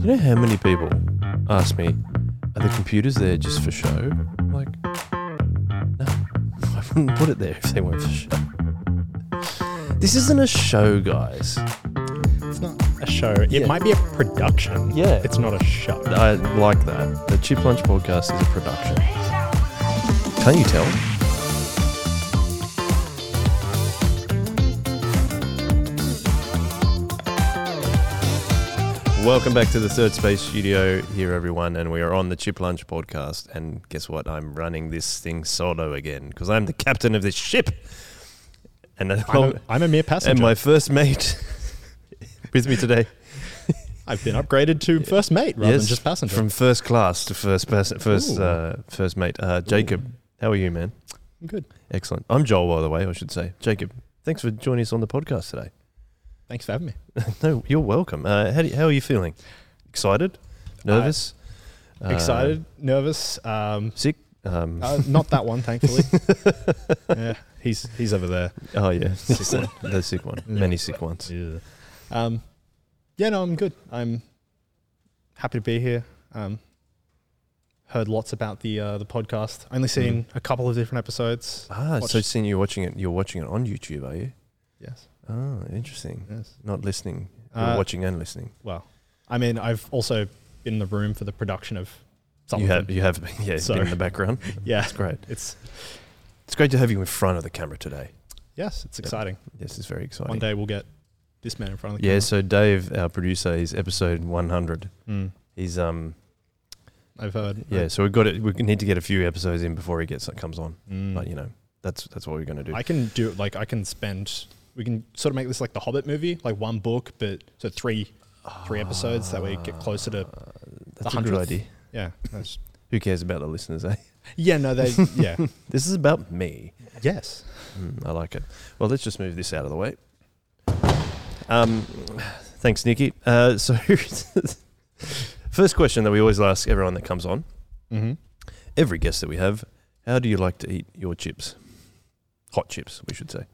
You know how many people ask me, are the computers there just for show? I'm like, no, I wouldn't put it there if they weren't for show. This isn't a show, guys. It's not a show. It Yeah. might be a production. Yeah. It's not a show. I like that. The Chip Lunch podcast is a production. Can't you tell? Welcome back to the Third Space Studio here, everyone, and we are on the Chip Lunch podcast. And guess what? I'm running this thing solo again because I'm the captain of this ship. And, I'm a, I'm a mere passenger. and my first mate with me today I've been upgraded to first mate rather than just passenger. From first class to first person, first uh, first mate. Uh, Jacob, how are you, man? I'm good. Excellent. I'm Joel, by the way. I should say, Jacob. Thanks for joining us on the podcast today. Thanks for having me. no, you're welcome. Uh, how, do how are you feeling? Excited? Nervous? Uh, Excited, nervous. Um, Sick? Um, uh, not that one, thankfully. yeah, he's he's over there. oh yeah, Sick the sick one. Yeah. Many sick ones. Yeah. Um, yeah, no, I'm good. I'm happy to be here. Um, heard lots about the uh, the podcast. Only seen a couple of different episodes. Ah, Watch- so seeing you watching it, you're watching it on YouTube, are you? Yes. Oh, interesting. Yes. Not listening. Uh, watching and listening. Well, I mean, I've also been in the room for the production of something. You have, you have, yeah, So- been in the background. Yeah, That's great. it's It's great to have you in front of the camera today. yes, it's exciting. Yes, it's very exciting. One day we'll get this man in front of the Yeah, camera. Yeah, so Dave, our producer, is episode 100. Mm, He's um I've heard. yeah, so we've got it. We need to get a few episodes in before he gets comes on. Mm. But you know, that's that's what we're gonna do. I can do like I can spend. We can sort of make this like the Hobbit movie, like one book, but so three three episodes. That way, you get closer to Ah, that's the a good 100th. idea. yeah. that's- Who cares about the listeners? Eh? yeah, no, they yeah This is about me. yes. Mm, I like it. Well, let's just move this out of the way. Um, thanks, Nikki. Uh, so, first question that we always ask everyone that comes on, Mm-hmm. every guest that we have, how do you like to eat your chips? Hot chips, we should say.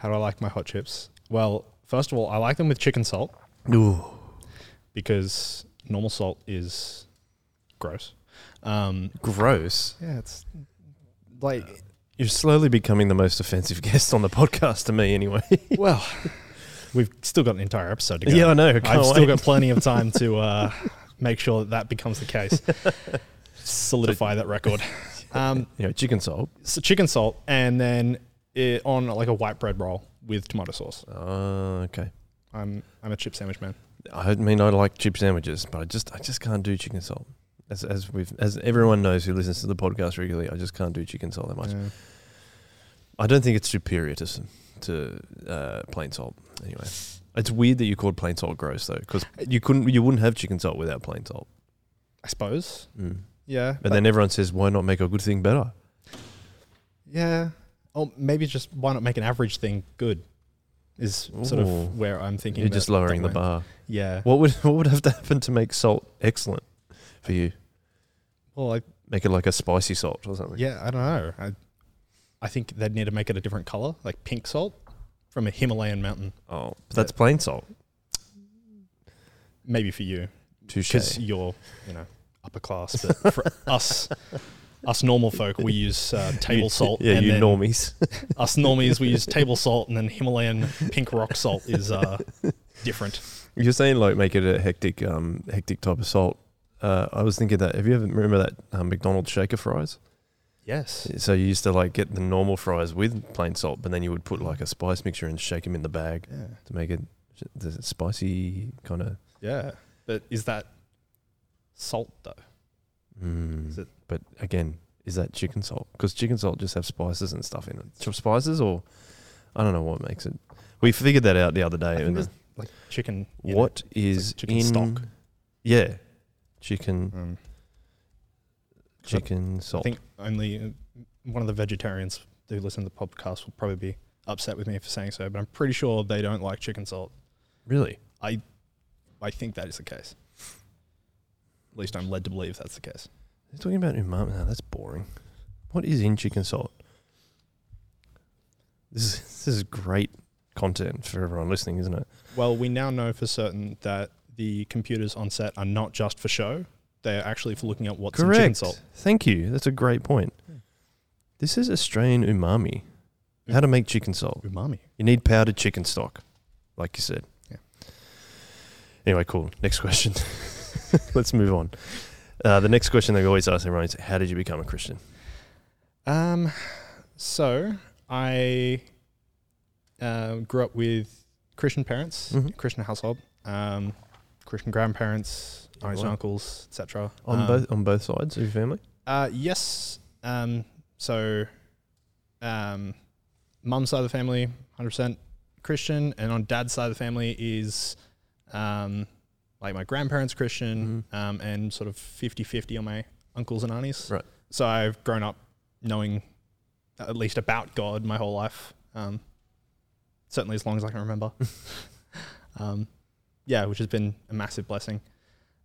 How do I like my hot chips? Well, first of all, I like them with chicken salt Ooh. because normal salt is gross. Um, Gross. yeah, it's like You're slowly becoming the most offensive guest on the podcast to me, anyway. well, we've still got an entire episode to go. yeah, I know. I've can't still got plenty of time to uh, make sure that that becomes the case. Solidify that record. Um, you know, chicken salt. so chicken salt, and then it on like a white bread roll with tomato sauce. Oh, okay. I'm I'm a chip sandwich man. I mean, I like chip sandwiches, but I just, I just can't do chicken salt. As, as we've, as everyone knows who listens to the podcast regularly, I just can't do chicken salt that much. Yeah. I don't think it's superior to, to uh, plain salt. Anyway, it's weird that you called plain salt gross though, because you couldn't, you wouldn't have chicken salt without plain salt. I suppose. Mm. Yeah. And then everyone says, why not make a good thing better? yeah. Oh, maybe just why not make an average thing good? Is sort Ooh. of where I'm thinking. You're just lowering the way. bar. Yeah. What would, what would have to happen to make salt excellent for you? Well, I, Make it like a spicy salt or something. yeah. I don't know. I I think they'd need to make it a different color, like pink salt from a Himalayan mountain. Oh, but that's plain salt. Maybe for you. Because you're you know upper class but for us us normal folk we use uh, table salt Yeah, and you normies. us normies we use table salt and then himalayan pink rock salt is uh, different You're saying like make it a hectic, um, hectic type of salt. Uh, I was thinking that. Have you ever remember that um, McDonald's shaker fries? yes So you used to like get the normal fries with plain salt, but then you would put like a spice mixture and shake them in the bag yeah to make it the spicy kind of. yeah but is that salt though Mm. Is it- But again, is that chicken salt? Because chicken salt just have spices and stuff in it. Spices or I don't know what makes it. We figured that out the other day. I and, like chicken you know, what is like chicken in stock. Yeah, chicken um, chicken I salt. think only uh, one of the vegetarians who listen to the podcast will probably be upset with me for saying so but I'm pretty sure they don't like chicken salt really? I I think that is the case. At least I'm led to believe that's the case. They're talking about umami. No, that's boring. What is in chicken salt? This is this is great content for everyone listening, isn't it? Well, we now know for certain that the computers on set are not just for show; they're actually for looking at what's in chicken salt. Thank you. That's a great point. This is Australian umami. How to make chicken salt. Umami. You need powdered chicken stock, like you said. Yeah. Anyway, cool. Next question. Let's move on. Uh, the next question that we always ask everyone is, "How did you become a Christian?" Um, so I uh, grew up with Christian parents, Mhm. Christian household, um, Christian grandparents, aunts and uncles, etc. On Um, both on both sides of your family. Uh, yes. Um, so, um, mum's side of the family, hundred percent Christian, and on dad's side of the family is, um, like my grandparents Christian, Mhm. um, and sort of 50-50 on my uncles and aunties. Right. So I've grown up knowing at least about God my whole life. Um, certainly as long as I can remember. um, yeah, which has been a massive blessing.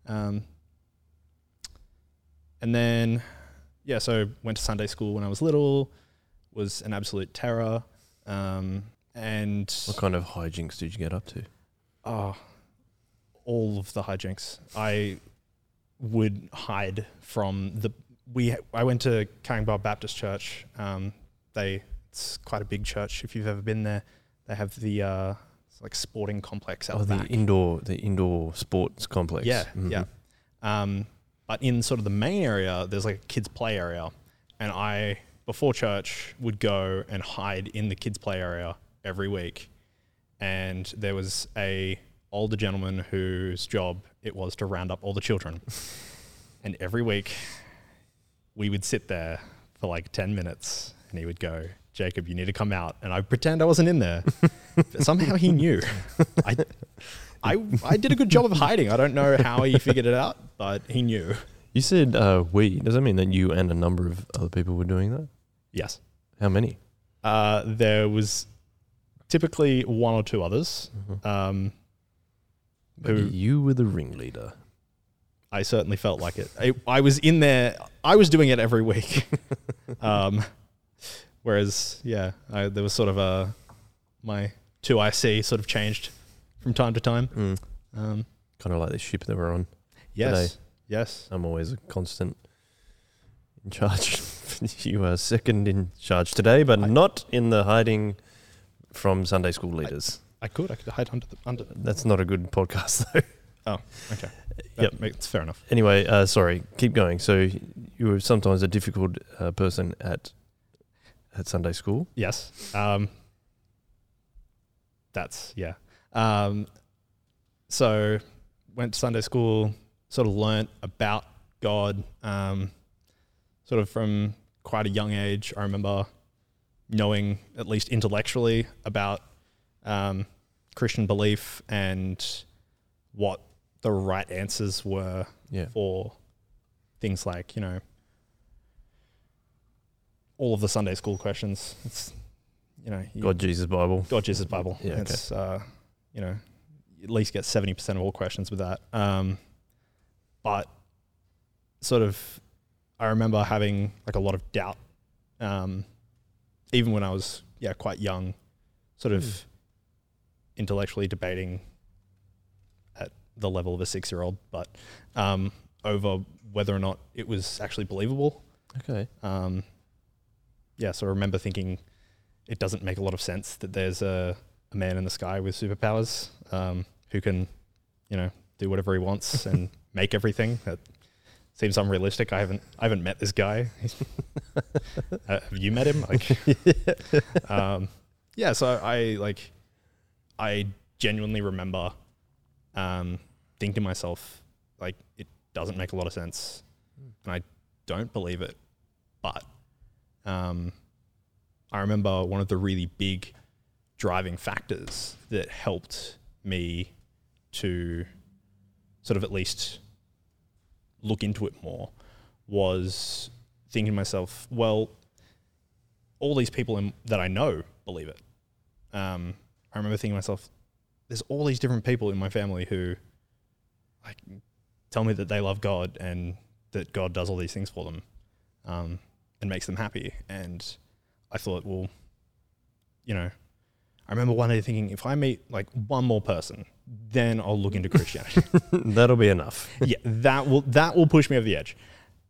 Um, and then, yeah, so went to Sunday school when I was little, was an absolute terror. Um, and What kind of hijinks did you get up to? oh, all of the hijinks. I would hide from the. We I went to Caringbah Baptist Church. Um, they it's quite a big church. If you've ever been there, they have the uh, like sporting complex out Oh, the back. indoor the indoor sports complex. Yeah, Mhm. yeah. Um, but in sort of the main area, there's like a kids play area, and I before church would go and hide in the kids play area every week, and there was a older gentleman whose job it was to round up all the children, and every week we would sit there for like ten minutes, and he would go. Jacob, you need to come out, and I pretend I wasn't in there. but somehow he knew. I, I, I did a good job of hiding. I don't know how he figured it out, but he knew. You said uh, we. Does that mean that you and a number of other people were doing that? Yes. How many? Uh, there was typically one or two others. Um, Who you were the ringleader. I certainly felt like it. I, I was in there. I was doing it every week. um, whereas, yeah, I, there was sort of a my two IC sort of changed from time to time. Mm. Um, Kind of like the ship that we're on. yes, Today. yes. I'm always a constant in charge. you are second in charge today, but I- not in the hiding from Sunday school leaders. I could. I could hide under the under. That's not a good podcast, though. Oh, okay. That Yep. makes fair enough. Anyway, uh, sorry. Keep going. So you were sometimes a difficult uh, person at at Sunday school. Yes. Um, that's yeah. Um, so went to Sunday school, sort of learnt about God, um, sort of from quite a young age. I remember knowing at least intellectually about um, Christian belief and what the right answers were Yeah. for things like you know all of the Sunday school questions. It's you know you, God, Jesus, Bible. God, Jesus, Bible. Yeah, okay. uh, you know at least get seventy percent of all questions with that. Um, but sort of, I remember having like a lot of doubt, um, even when I was yeah quite young, sort of Hmm. Intellectually debating at the level of a six-year-old, but um, over whether or not it was actually believable. Okay. Um, yeah, so I remember thinking it doesn't make a lot of sense that there's a, a man in the sky with superpowers um, who can, you know, do whatever he wants and make everything. That seems unrealistic. I haven't I haven't met this guy. Uh, have you met him? Like, um, yeah. So I like, I genuinely remember um, thinking to myself, like, it doesn't make a lot of sense, and I don't believe it. But um, I remember one of the really big driving factors that helped me to sort of at least look into it more was thinking to myself, well, all these people in, that I know believe it. Um, I remember thinking to myself, there's all these different people in my family who like tell me that they love God and that God does all these things for them um, and makes them happy. And I thought, well, you know, I remember one day thinking, if I meet like one more person then I'll look into Christianity. That'll be enough. yeah, that will that will push me over the edge.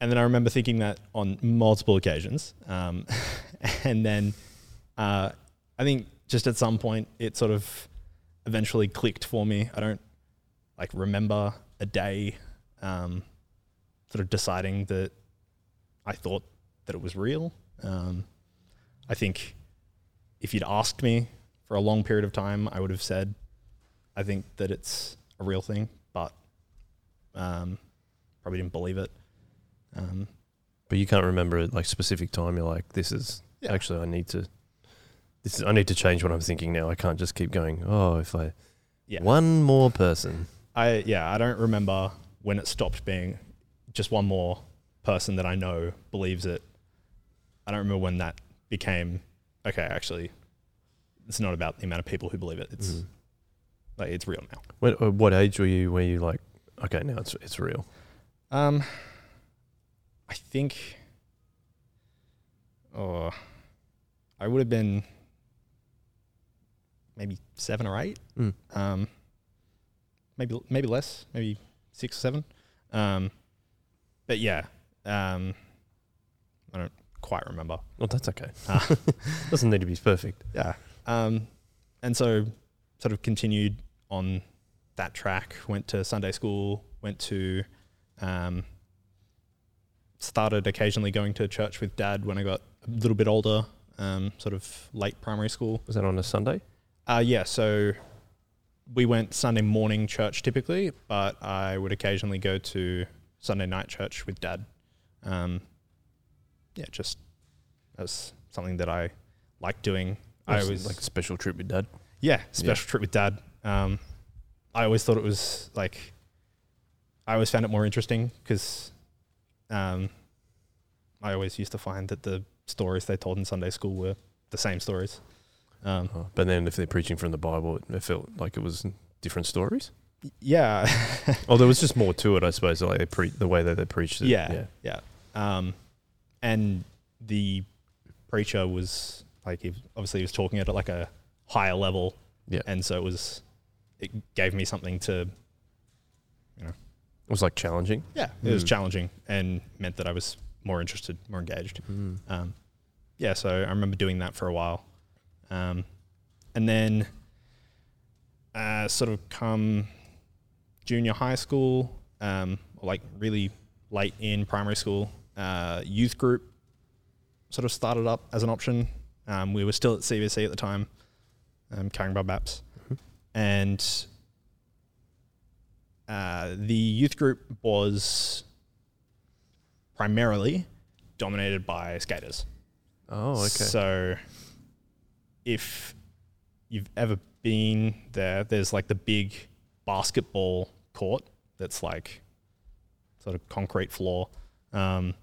And then I remember thinking that on multiple occasions. Um, and then uh, I think just at some point it sort of eventually clicked for me. I don't like remember a day um, sort of deciding that I thought that it was real. Um, I think if you'd asked me for a long period of time, I would have said, I think that it's a real thing, but um, probably didn't believe it. Um, But you can't remember it like specific time. You're like, this is Yeah. actually I need to. This is, I need to change what I'm thinking now. I can't just keep going. Oh, if I yeah, one more person. I yeah, I don't remember when it stopped being just one more person that I know believes it. I don't remember when that became okay. Actually, it's not about the amount of people who believe it. It's Mhm. like it's real now. When, uh, what age were you? Were you like, okay, now it's it's real. Um, I think, oh, I would have been maybe seven or eight. Mm. Um, maybe maybe less, maybe six or seven. Um, but yeah, um, I don't quite remember. Well, that's okay. Ah. Doesn't need to be perfect. Yeah. Um, and so sort of continued on that track, went to Sunday school, went to, um, started occasionally going to church with dad when I got a little bit older, um, sort of late primary school. Was that on a Sunday? Uh, yeah, so we went Sunday morning church typically, but I would occasionally go to Sunday night church with dad. Um, yeah, just as something that I like doing. I Was always like a special trip with dad. yeah, special trip with dad. Um, I always thought it was like, I always found it more interesting because um, I always used to find that the stories they told in Sunday school were the same stories. Um, Oh, but then if they're preaching from the Bible, it, it felt like it was different stories. yeah, Oh, there was just more to it, I suppose. Like they pre- the way that they preached it. Yeah. yeah. Um, and the preacher was like, he, obviously, he was talking at like a higher level. Yeah. And so it was, it gave me something to, you know. It was like challenging. yeah, it was Mm. challenging and meant that I was more interested, more engaged. Mm. Um, yeah, so I remember doing that for a while. Um, and then uh, sort of come junior high school, um, or like really late in primary school, uh, youth group sort of started up as an option. Um, we were still at CBC at the time, um, Caringbah Baps. Mhm. And uh, the youth group was primarily dominated by skaters. Oh, okay. So if you've ever been there, there's like the big basketball court that's like sort of concrete floor, um,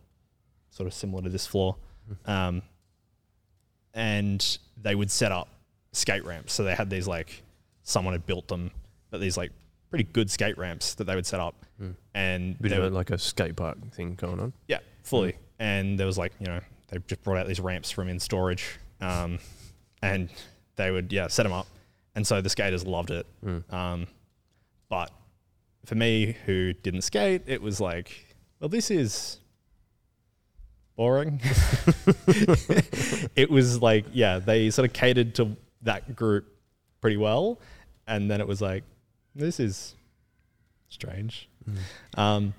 sort of similar to this floor. Um, and they would set up skate ramps. So they had these like, someone had built them, but these like pretty good skate ramps that they would set up. Mm. And they would- like a skate park thing going on. yeah, fully. And there was like, you know, they just brought out these ramps from in storage, um, and they would yeah set them up, and so the skaters loved it. Mm. Um, but for me, who didn't skate, it was like, well, this is boring. it was like, yeah, they sort of catered to that group pretty well, and then it was like, this is strange. Mm. Um,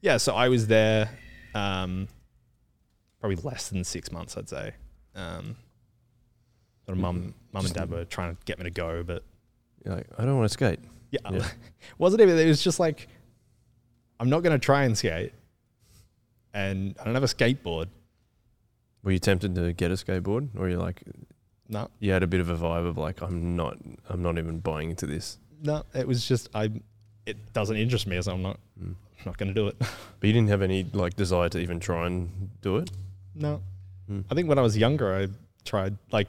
yeah, so I was there um, probably less than six months, I'd say. Um, sort of mum, mum and dad were trying to get me to go, but You're like, I don't want to skate. yeah, Yeah. wasn't even. It was just like, I'm not going to try and skate, and I don't have a skateboard. Were you tempted to get a skateboard, or you like No, you had a bit of a vibe of like, I'm not, I'm not even buying into this. no, it was just I. It doesn't interest me, so I'm not Mm. not going to do it. But you didn't have any like desire to even try and do it. no, Mm. I think when I was younger, I tried like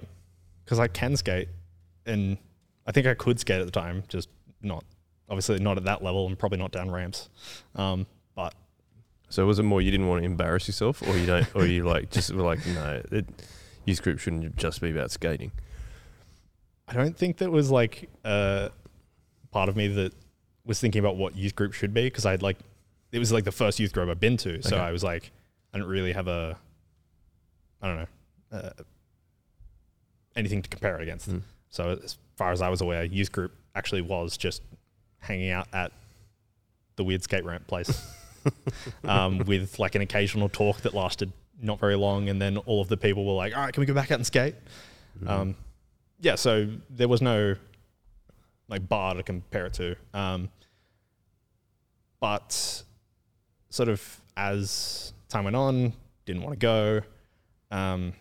because I can skate, and I think I could skate at the time, just not obviously not at that level, and probably not down ramps. Um, but So was it more you didn't want to embarrass yourself, or you don't, or you like just were like, no, it, youth group shouldn't just be about skating. I don't think that was like a part of me that was thinking about what youth group should be because I'd like it was like the first youth group I've been to, so Okay. I was like I didn't really have a I don't know uh, anything to compare it against. Mm. So as far as I was aware, youth group actually was just hanging out at the weird skate ramp place um, with like an occasional talk that lasted not very long, and then all of the people were like, "All right, can we go back out and skate?" Mm. Um, yeah, so there was no like bar to compare it to. Um, but sort of as time went on, didn't want to go. Um,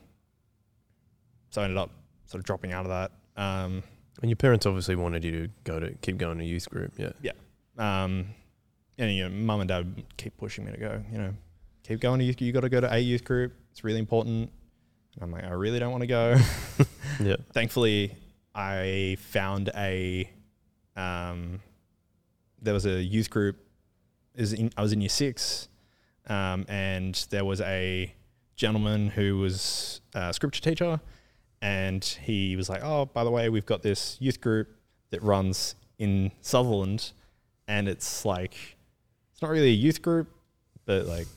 so I ended up sort of dropping out of that. Um, and your parents obviously wanted you to go to keep going to youth group. Yeah. um, and you know, mum and dad keep pushing me to go. You know, keep going to youth. You got to go to a youth group. It's really important. And I'm like, I really don't want to go. Yeah. Thankfully, I found a. Um, there was a youth group. Is in, I was in year six, um, and there was a gentleman who was a scripture teacher, and he was like, "Oh, by the way, we've got this youth group that runs in Sutherland, and it's like it's not really a youth group, but like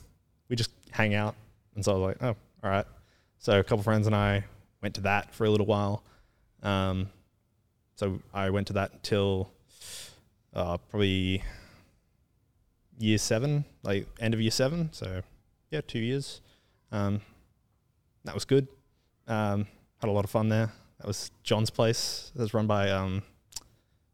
we just hang out." And so I was like, "Oh, all right." So a couple friends and I went to that for a little while. Um, so I went to that until uh, probably year seven, like end of year seven. So yeah, two years. Um, that was good. Um, had a lot of fun there. That was John's place. It was run by um,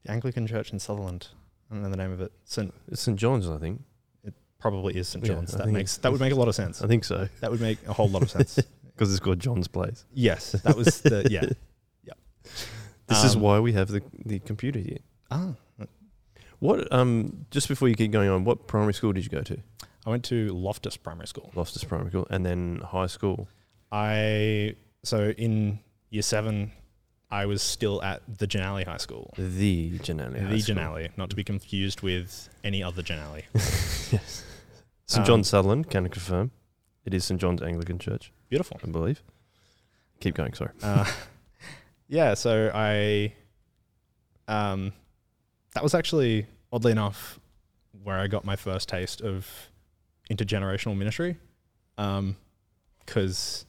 the Anglican Church in Sutherland. I don't know the name of it. St. It's St John's, I think. It probably is St Yeah, John's. I that think makes that would make a lot of sense. I think so That would make a whole lot of sense. because it's called John's Place. yes, that was the yeah. Yeah. This is Um, why we have the the computer here. Ah, What um just before you keep going on, what primary school did you go to? I went to Loftus Primary School. Loftus Primary School, and then high school. I so in year seven, I was still at the Jannali High School. The Jannali. the Jannali, not to be confused with any other Jannali. yes. St Um, John's Sutherland, can I confirm? It is St John's Anglican Church, Beautiful. I believe. Keep going, sorry. Uh, yeah, so I, um, that was actually oddly enough where I got my first taste of intergenerational ministry, because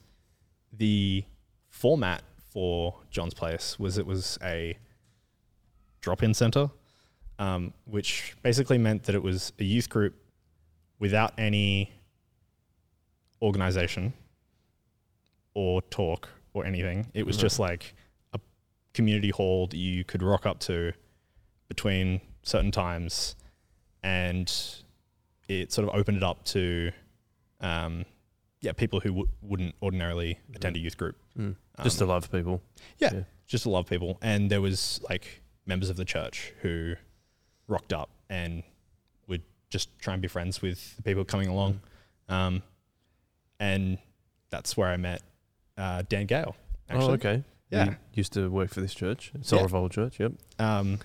the format for John's Place was it was a drop-in center, um, which basically meant that it was a youth group without any organization or talk or anything. It was Right. just like a community hall that you could rock up to between certain times, and it sort of opened it up to, um, yeah, people who w- wouldn't ordinarily attend a youth group. Mm. Just to Um, love people. yeah, yeah. just to love people. And there was like members of the church who rocked up and would just try and be friends with the people coming along. Um, and that's where I met uh, Dan Gale. Actually. Oh, okay. Yeah. You used to work for this church, Soul Revival Church, yep. Um,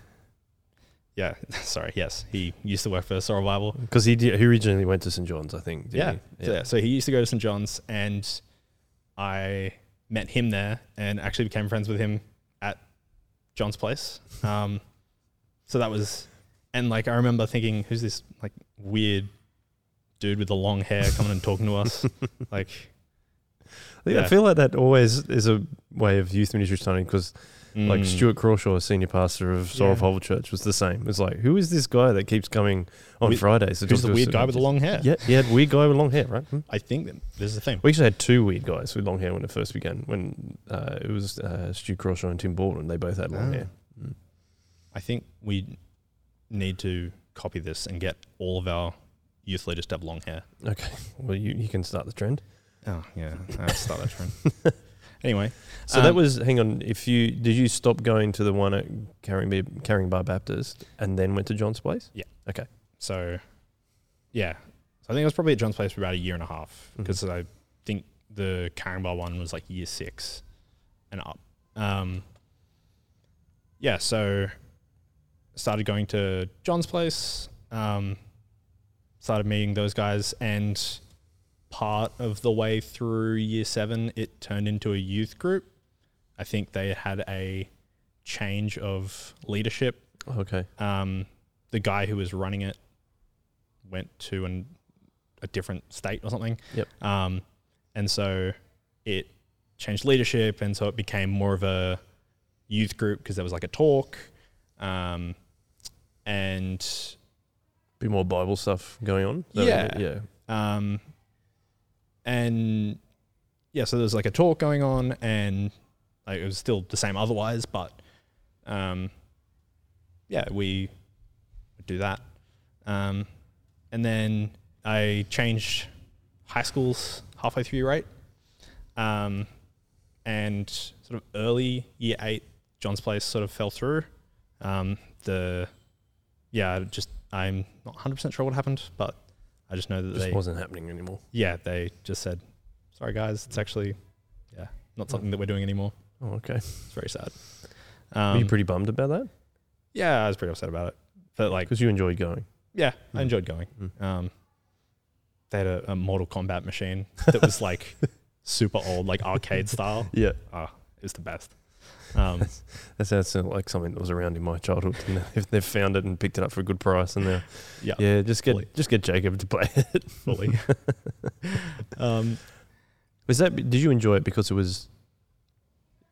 yeah, sorry. Yes, he used to work for Bible. Because he, did- he originally went to St John's, I think. Yeah. didn't? So, yeah. So he used to go to St. John's, and I met him there, and actually became friends with him at John's place. Um, so that was, and like I remember thinking, who's this like weird dude with the long hair coming and talking to us? like, I Yeah. feel like that always is a way of youth ministry starting because, like, mm, Stuart Crawshaw, senior pastor of Soul Yeah. Revival Church, was the same. It's like, who is this guy that keeps coming on Fridays? who's the weird guy with the long hair? Yeah, he had weird guy with long hair, right? Hmm. I think that this is the thing. We actually had two weird guys with long hair when it first began. When uh, it was uh, Stu Crawshaw and Tim Baldwin, they both had long Ah. hair. Mm. I think we need to copy this and get all of our youth leaders to have long hair. Okay, well, you, you can start the trend. Oh yeah, I'll start that trend. anyway, So that Um, was, hang on, if you did you stop going to the one at Caringbah, Carrying Bar Baptist and then went to John's place? Yeah. Okay. So yeah. So I think I was probably at John's place for about a year and a half because I think the Caringbah one was like year six and up. Um, yeah, so started going to John's place. Um, started meeting those guys, and part of the way through year seven, it turned into a youth group. I think they had a change of leadership Okay. Um, the guy who was running it went to an, a different state or something. Yep. Um, and so it changed leadership, and so it became more of a youth group because there was like a talk, um, and Be more Bible stuff going on. Yeah. Yeah. um, and yeah, so there was like a talk going on, and like it was still the same otherwise, but um, yeah, we would do that, um, and then I changed high schools halfway through year eight, um, and sort of early year eight, John's place sort of fell through. Um, the yeah, just I'm not 100 percent sure what happened, but I just know that Just they wasn't happening anymore. yeah, they just said, "Sorry, guys, it's actually, yeah, not something that we're doing anymore." Oh, okay. It's very sad. Were Um, you pretty bummed about that? yeah, I was pretty upset about it, but like, Because you enjoyed going. yeah, I Mm. enjoyed going. Mm. Um, they had a, a Mortal Kombat machine that was like super old, like arcade style. Yeah. Oh, it was the best. Um, That sounds like something that was around in my childhood. If they've found it and picked it up for a good price, and yeah, yeah, just get fully. just get Jacob to play it. fully. um, Was that? Did you enjoy it because it was?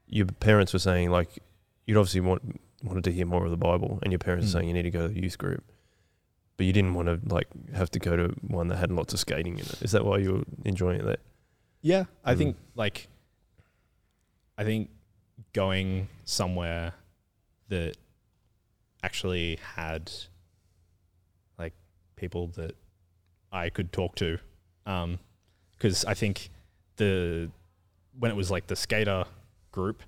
Your parents were saying like you'd obviously want wanted to hear more of the Bible, and your parents Mm. were saying you need to go to the youth group, but you didn't want to like have to go to one that had lots of skating in it. Is that why you were enjoying it? There? Yeah, I Mm. think like I think going somewhere that actually had like people that I could talk to. Um cuz I think the when it was like the skater group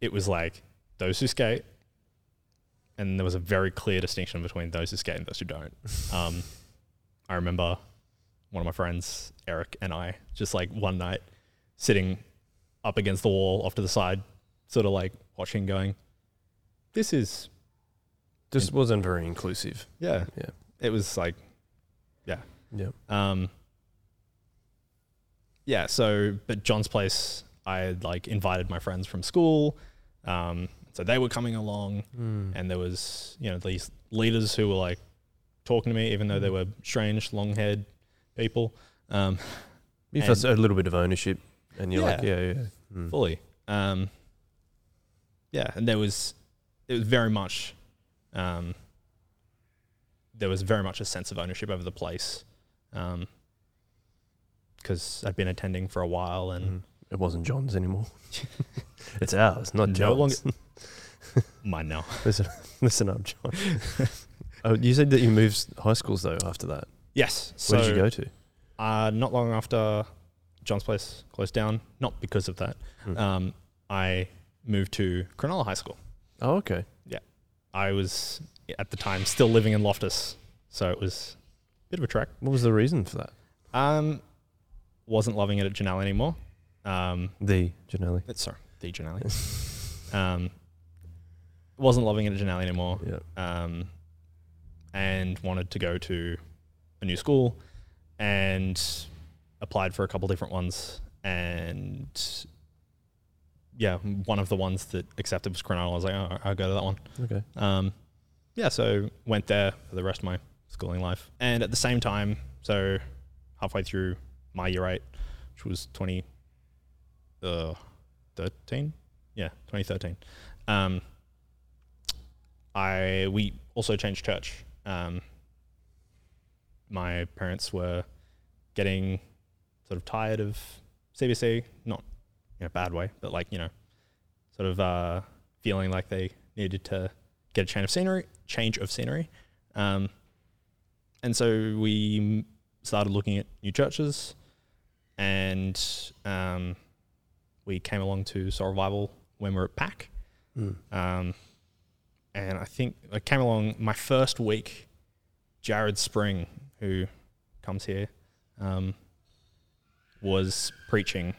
it was like those who skate and there was a very clear distinction between those who skate and those who don't. Um I remember one of my friends Eric and I just like one night sitting up against the wall off to the side, sort of like watching, going, "This is Just wasn't very inclusive. yeah, Yeah. It was like, Yeah. Yeah, um, yeah. So, but John's place, I had like invited my friends from school, um, so they were coming along, Mm. and there was you know these leaders who were like talking to me, even though they were strange, long-haired people. Um, You felt a little bit of ownership, and you're like, Yeah. yeah, yeah. Mm. fully. Um, yeah, and there was it was very much um, there was very much a sense of ownership over the place because I'd been attending for a while and Mm. It wasn't John's anymore. it's ours, not No John's. mine now. listen, listen up, John. oh, you said that you moved high schools though after that. Yes. So Where did you go to? Uh, not long after John's place closed down, not because of that, Hmm. um, I moved to Cronulla High School. oh, okay. Yeah. I was at the time still living in Loftus, so it was a bit of a trek. What was the reason for that? Um, wasn't loving it at Janelle anymore. Um, The Janelle. it's- sorry, the Janelle. um, wasn't loving it at Janelle anymore. Yeah. Um, and wanted to go to a new school, and applied for a couple different ones, and yeah, one of the ones that accepted was Cronulla. I was like, oh, I'll go to that one. Okay. Um, yeah, so went there for the rest of my schooling life. And at the same time, so halfway through my year eight, which was 2013, uh, Yeah, 2013. Um, I, we also changed church. Um, my parents were getting sort of tired of CBC, not in a bad way, but like, you know, sort of, uh, feeling like they needed to get a change of scenery. Change of scenery, um, and so we started looking at new churches, and um, we came along to Soul Revival when we were at PAC, Mm. um, and I think I came along my first week. Jared Spring, who comes here, um, was preaching,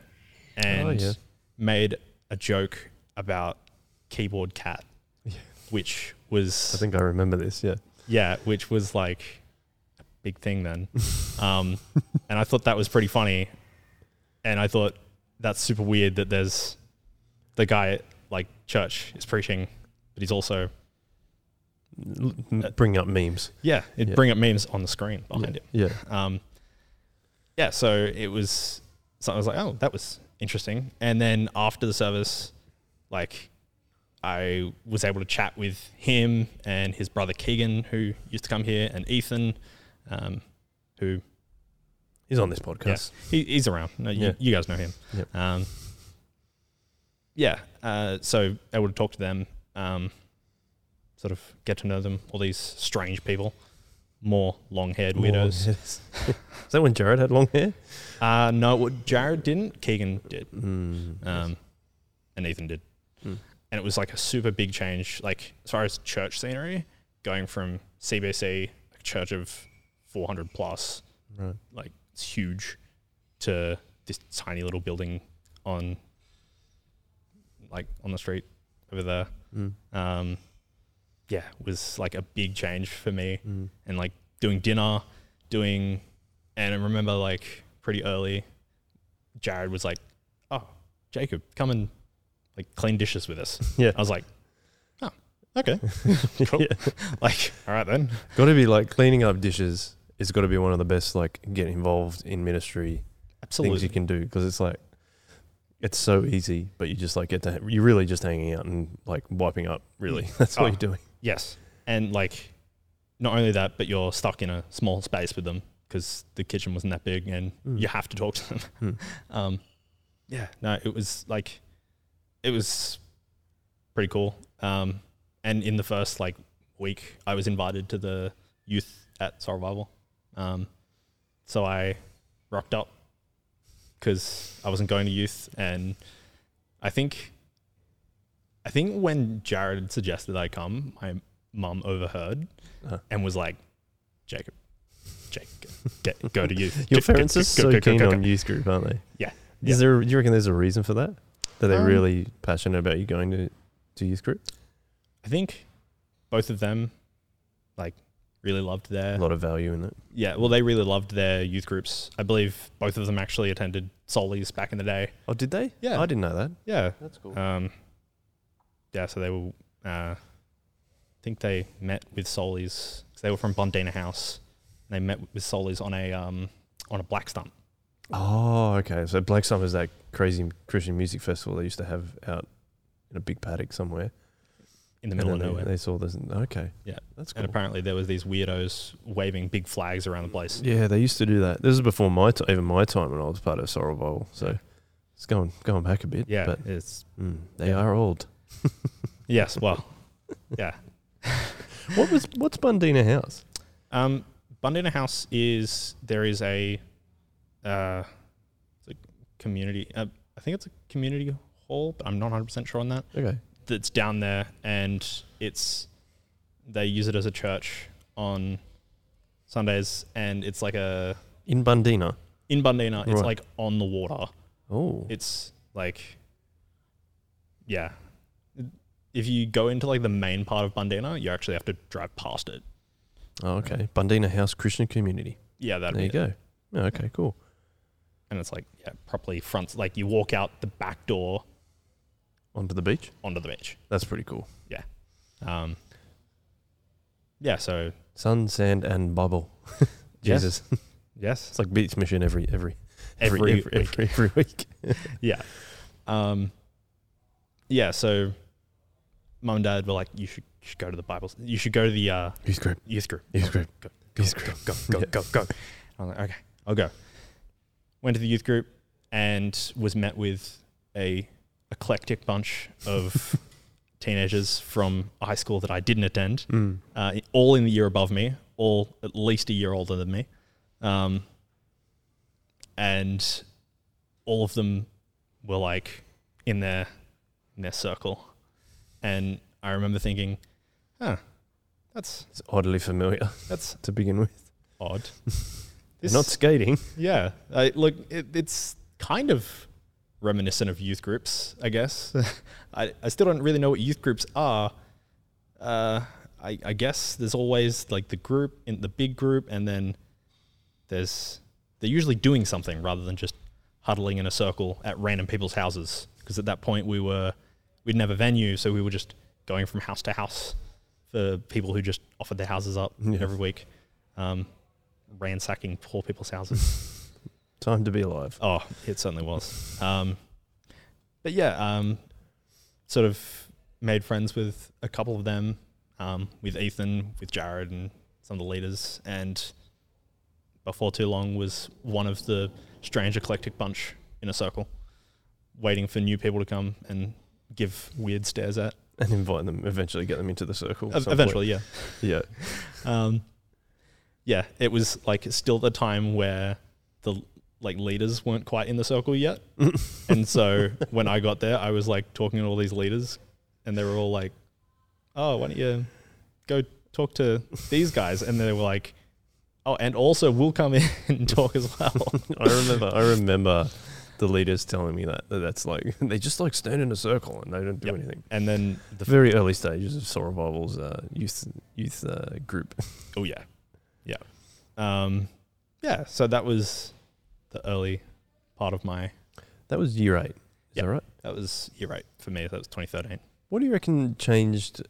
and Oh, yeah. made a joke about keyboard cat, Yeah. which was I think I remember this. Yeah. yeah, which was like a big thing then. um, and I thought that was pretty funny. And I thought that's super weird that there's the guy at like church is preaching, but he's also m- bring up memes. Yeah, it'd Yeah. bring up memes on the screen behind him. Yeah. Um, yeah, so it was. So I was like, oh, that was interesting. And then after the service, like, I was able to chat with him and his brother Keegan, who used to come here, and Ethan, um, who He's on this podcast. he, he's around. No, you, you guys know him. Yep. Um, yeah. Uh, so able to talk to them, um, sort of get to know them. All these strange people, more long-haired weirdos. Is that when Jared had long hair? Uh, no, what Jared didn't. Keegan did. Mm. Um, and Ethan did. Mm. And it was like a super big change, like as far as church scenery, going from CBC, a church of 400 plus, Right. like it's huge, to this tiny little building on, like on the street over there. Mm. Um, yeah, it was like a big change for me Mm. and like doing dinner, doing, and I remember like pretty early, Jared was like, "Oh, Jacob, come and like clean dishes with us." Yeah. I was like, "Oh, okay, cool." Yeah. like, all right then. Got to be like cleaning up dishes. It's got to be one of the best like get involved in ministry things you can do because it's like it's so easy, but you just like get to you're really just hanging out and like wiping up. Really, that's what Oh. you're doing. Yes, and like, not only that, but you're stuck in a small space with them because the kitchen wasn't that big, and Mm. you have to talk to them. Mm. Um, yeah, no, it was like, it was pretty cool. Um, and in the first like week, I was invited to the youth at Survival. Um, so I rocked up because I wasn't going to youth, and I think, I think when Jared suggested I come, my mum overheard Uh-huh. and was like, "Jacob, Jake, get go to youth." Your parents are so go- keen go- go." on youth group, aren't they? Yeah. Is Yeah. there? Do you reckon there's a reason for that? That they're Um, really passionate about you going to to youth group? I think both of them like really loved their A lot of value in it. yeah. Well, they really loved their youth groups. I believe both of them actually attended Soli's back in the day. Oh, did they? Yeah. I didn't know that. Yeah. That's cool. Um. Yeah. So they were. Uh, I think they met with Soli's. Cause they were from Bundeena House. And they met with Soli's on a um on a black stump. Oh, okay. So Black Stump is that crazy Christian music festival they used to have out in a big paddock somewhere. in the middle of they- nowhere. They saw this. Okay. Yeah. That's cool. and apparently there was these weirdos waving big flags around the place. Yeah, they used to do that. This is before my time, even my time when I was part of Sorrowville. So Yeah. it's going going back a bit. Yeah, but it's mm, they Yeah. are old. yes. Well, yeah. What was what's Bundeena House? Um, Bundeena House is there is a, uh, it's a community. Uh, I think it's a community hall, but I'm not 100 percent sure on that. Okay. That's down there, and it's they use it as a church on Sundays, and it's like a In Bundeena. in Bundeena. It's like on the water. Oh. It's like, yeah. If you go into like the main part of Bundeena, you actually have to drive past it. oh, okay. Bundeena House Christian Community. Yeah, that'd there you it. go. Oh, okay, cool. and it's like yeah, properly front. Like you walk out the back door Onto the beach. onto the beach. That's pretty cool. Yeah. Um, yeah. So Sun, sand, and bubble. Yes. Jesus, yes, it's like beach mission every every every Every every, every, every week. yeah, um, yeah. So mum and dad were like, you should, you should go to the Bible. You should go to the uh, Youth group. youth group. Youth group. Go, Youth group. go, go, Yeah. go, go. I'm like, okay, I'll go. Went to the youth group and was met with a eclectic bunch of teenagers from a high school that I didn't attend, Mm. uh, all in the year above me, all at least a year older than me, um, and all of them were like in their in their circle, and I remember thinking, huh, that's It's oddly familiar that's to begin with. odd. They're not skating. yeah. I, look, it, it's kind of reminiscent of youth groups, I guess. I, I still don't really know what youth groups are. Uh, I, I guess there's always like the group in the big group, and then there's they're usually doing something rather than just huddling in a circle at random people's houses. Because at that point we were we didn't have a venue, so we were just going from house to house for people who just offered their houses up Yeah. every week, um, ransacking poor people's houses. Time to be alive. oh, it certainly was. Um, but yeah, um, sort of made friends with a couple of them, um, with Ethan, with Jared, and some of the leaders, and before too long was one of the strange eclectic bunch in a circle, waiting for new people to come and give weird stares at. And invite them, eventually get them into the circle. at Ev- point. Eventually, yeah. Yeah. Um, yeah, it was like still the time where the like leaders weren't quite in the circle yet, and so when I got there, I was like talking to all these leaders, and they were all like, "Oh, why don't you go talk to these guys?" And they were like, "Oh, and also we'll come in and talk as well." I remember. I remember the leaders telling me that, that that's like they just like stand in a circle and they don't do Yep. anything. and then the Very early stages of Soul Revival's uh, youth youth uh, group. oh yeah, yeah, um, yeah. So that was the early part of my. That was year eight. Is Yep. that right? That was you're right for me. That was 2013. What do you reckon changed,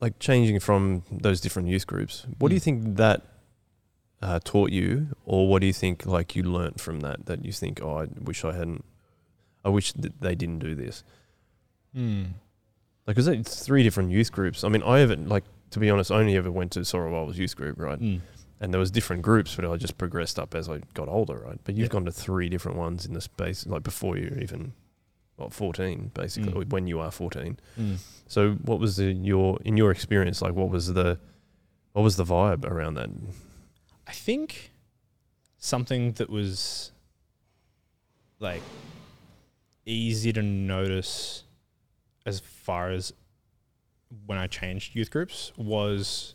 like changing from those different youth groups? What do you Mm. think that uh, taught you, or what do you think like you learnt from that? That you think, oh, I wish I hadn't. I wish that they didn't do this. Hmm. Like, because it's three different youth groups. I mean, I haven't like to be honest, I only ever went to Soul Revival's youth group, right? Mm. And there was different groups, but I just progressed up as I got older, right? But you've Yeah. gone to three different ones in the space, like before you even, what, fourteen, basically, Mm. when you are fourteen. Mm. So, what was the your in your experience like? What was the what was the vibe around that? I think something that was like easy to notice as far as when I changed youth groups was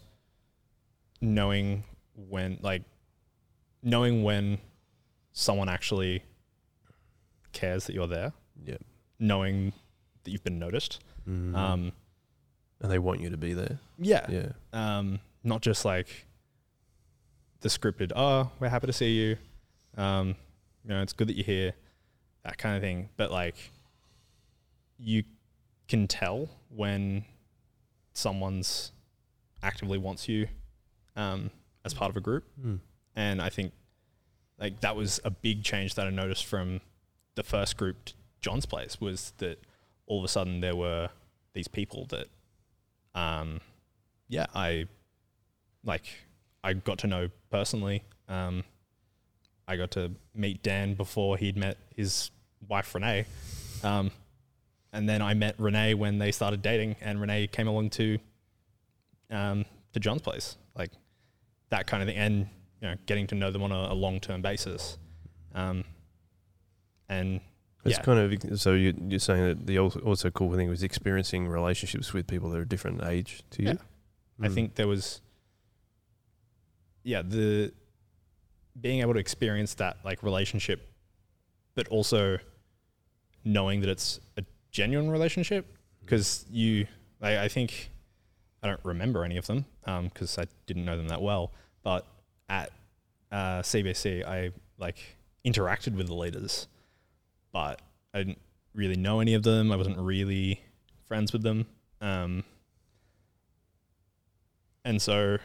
knowing when like knowing when someone actually cares that you're there, Yeah, knowing that you've been noticed. mm Um, and they want you to be there. yeah, Yeah, um, not just like the scripted, oh, we're happy to see you. Um, you know, it's good that you're here, that kind of thing. But like, you can tell when someone's actively wants you um, as part of a group. mm. And I think like that was a big change that I noticed from the first group to John's place was that all of a sudden there were these people that um yeah, I like I got to know personally. Um I got to meet Dan before he'd met his wife Renee. Um and then I met Renee when they started dating and Renee came along to um to John's place. Like that kind of thing and you know, getting to know them on a, a long term basis. Um and It's Yeah. kind of so you, you're saying that the also, cool thing was experiencing relationships with people that are a different age to you. Yeah. I Mm. think there was, yeah, the being able to experience that like relationship, but also knowing that it's a genuine relationship because you, I, I think, I don't remember any of them because I didn't know them that well, but at uh, CBC, I like interacted with the leaders, but I didn't really know any of them. I wasn't really friends with them. Um, and so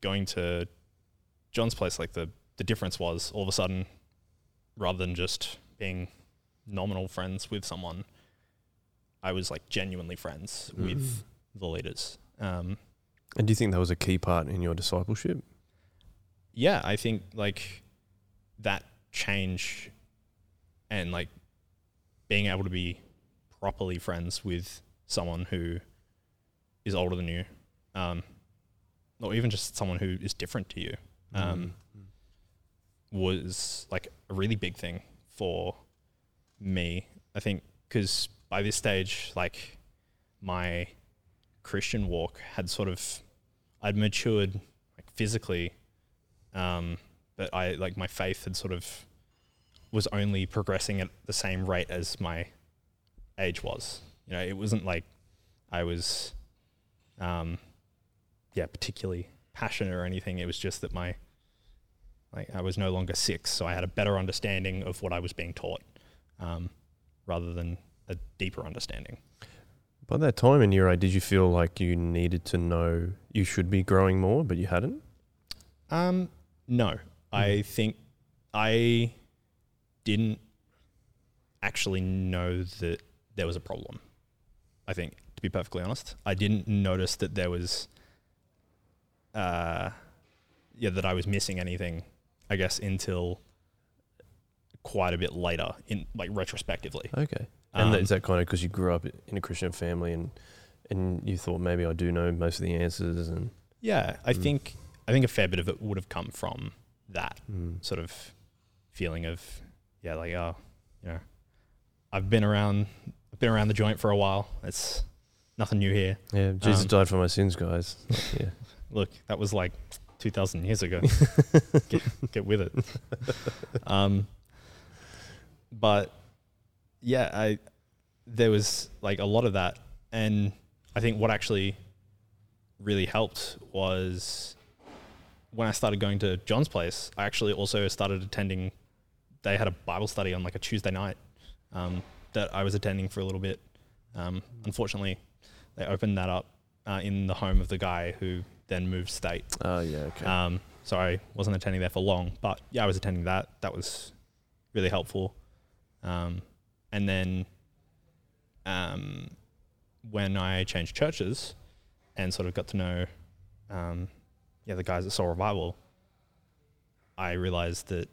going to John's place, like the, the difference was all of a sudden, rather than just being nominal friends with someone, I was like genuinely friends with Mm. the leaders. Um, And do you think that was a key part in your discipleship? yeah, I think like that change and like being able to be properly friends with someone who is older than you, um, or even just someone who is different to you, um, Mm. was like a really big thing for me. I think because by this stage, like my Christian walk had sort of, I'd matured like physically, um, but I like my faith had sort of was only progressing at the same rate as my age was. You know, it wasn't like I was, um, yeah, particularly passionate or anything. It was just that my like I was no longer six, so I had a better understanding of what I was being taught, um, rather than a deeper understanding. By that time in year eight, did you feel like you needed to know you should be growing more, but you hadn't? Um, no, I think I didn't actually know that there was a problem. I think, to be perfectly honest, I didn't notice that there was, uh, yeah, that I was missing anything. I guess until quite a bit later, in like retrospectively. Okay. And Um, is that kind of because you grew up in a Christian family and and you thought maybe I do know most of the answers and Yeah, I Mm. think I think a fair bit of it would have come from that mm, sort of feeling of yeah, like oh, you know, I've been around, I've been around the joint for a while. It's nothing new here. yeah, Jesus Um, died for my sins, guys. yeah. Look, that was like two thousand years ago. get, get with it. Um, but yeah, I there was like a lot of that, and I think what actually really helped was when I started going to John's place. I actually also started attending. They had a Bible study on like a Tuesday night um, that I was attending for a little bit. Um, unfortunately, they opened that up uh, in the home of the guy who then moved state. Oh yeah, okay. Um, so I wasn't attending there for long, but yeah, I was attending that. That was really helpful. Um, and then um, when I changed churches and sort of got to know, um, yeah, the guys at Soul Revival, I realized that,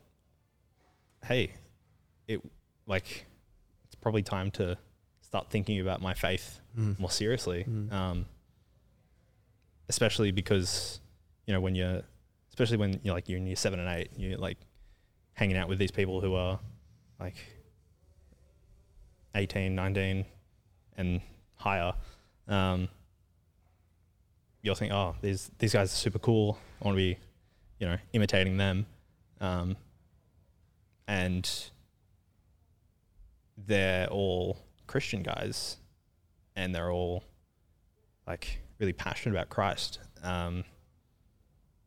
hey, it like it's probably time to start thinking about my faith Mm. more seriously. Mm. Um, especially because, you know, when you're, especially when you're like you're in year seven and eight, you're like hanging out with these people who are like 18, 19 and higher. Um, you'll think, oh, these, these guys are super cool. I want to be, you know, imitating them. Um, and they're all Christian guys and they're all like really passionate about Christ. Um,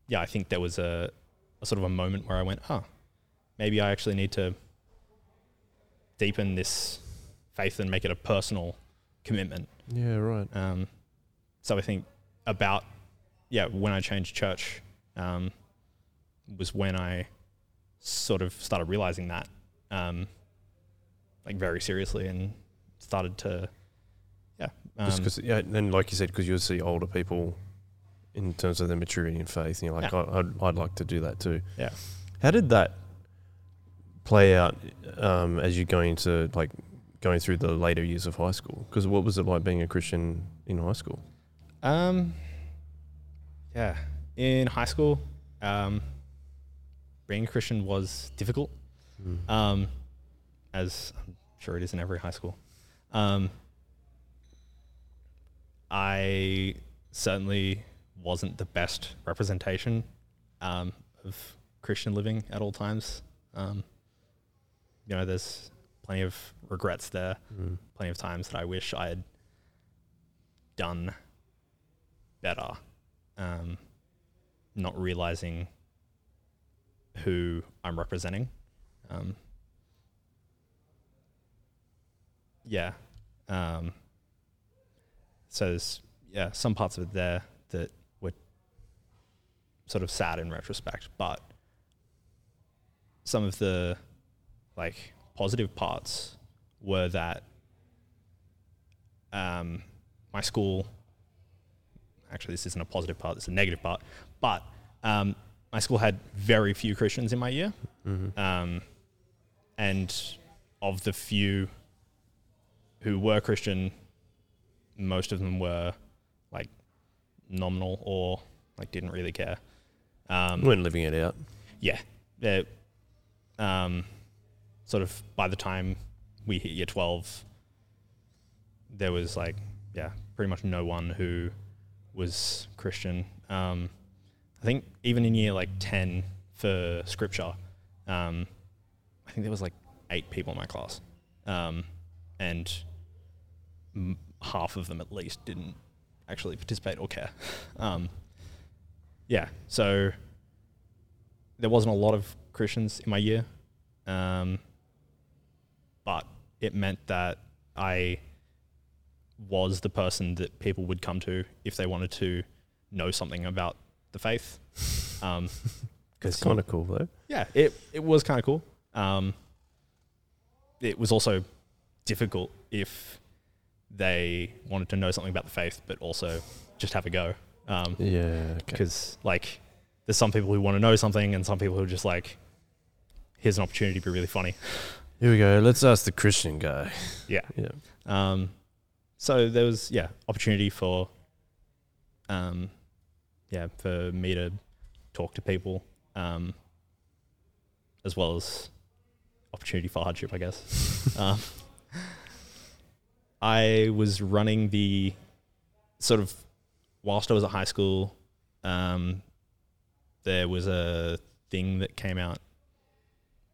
yeah, I think there was a, a sort of a moment where I went, oh, maybe I actually need to deepen this faith and make it a personal commitment. yeah, right. Um, so I think about yeah when I changed church um, was when I sort of started realizing that um, like very seriously and started to Just um, because, yeah, and like you said, because you'll see older people in terms of their maturity in faith, and you're like, Yeah. I, I'd, I'd like to do that too. Yeah. How did that play out um, as you're going to like going through the later years of high school? Because what was it like being a Christian in high school? Um, yeah, in high school, um, being a Christian was difficult, Mm. um, as I'm sure it is in every high school. Um, I certainly wasn't the best representation um, of Christian living at all times. Um, you know, there's plenty of regrets there Mm. plenty of times that I wish I had done better. Um, not realizing who I'm representing. Um, yeah. Um, so there's yeah some parts of it there that were sort of sad in retrospect, but some of the like positive parts were that um, my school actually this isn't a positive part it's a negative part but um, my school had very few christians in my year Mhm. um, and of the few who were christian most of them were like nominal or like didn't really care um, weren't living it out. yeah, they're, um, sort of by the time we hit year 12, there was like, yeah, pretty much no one who was Christian. Um, I think even in year like 10 for scripture, um, I think there was like eight people in my class. Um, and m- half of them at least didn't actually participate or care. Um, yeah, so there wasn't a lot of Christians in my year, um, but it meant that I was the person that people would come to if they wanted to know something about the faith. Um, It's kind of cool though. yeah, it it was kind of cool. Um, it was also difficult if they wanted to know something about the faith, but also just have a go. Um, Yeah. Okay. because like there's some people who want to know something and some people who are just like here's an opportunity to be really funny Here we go. Let's ask the Christian guy. Yeah. Yeah. um so there was yeah opportunity for um yeah for me to talk to people um as well as opportunity for hardship i guess um i was running the sort of whilst i was at high school um there was a thing that came out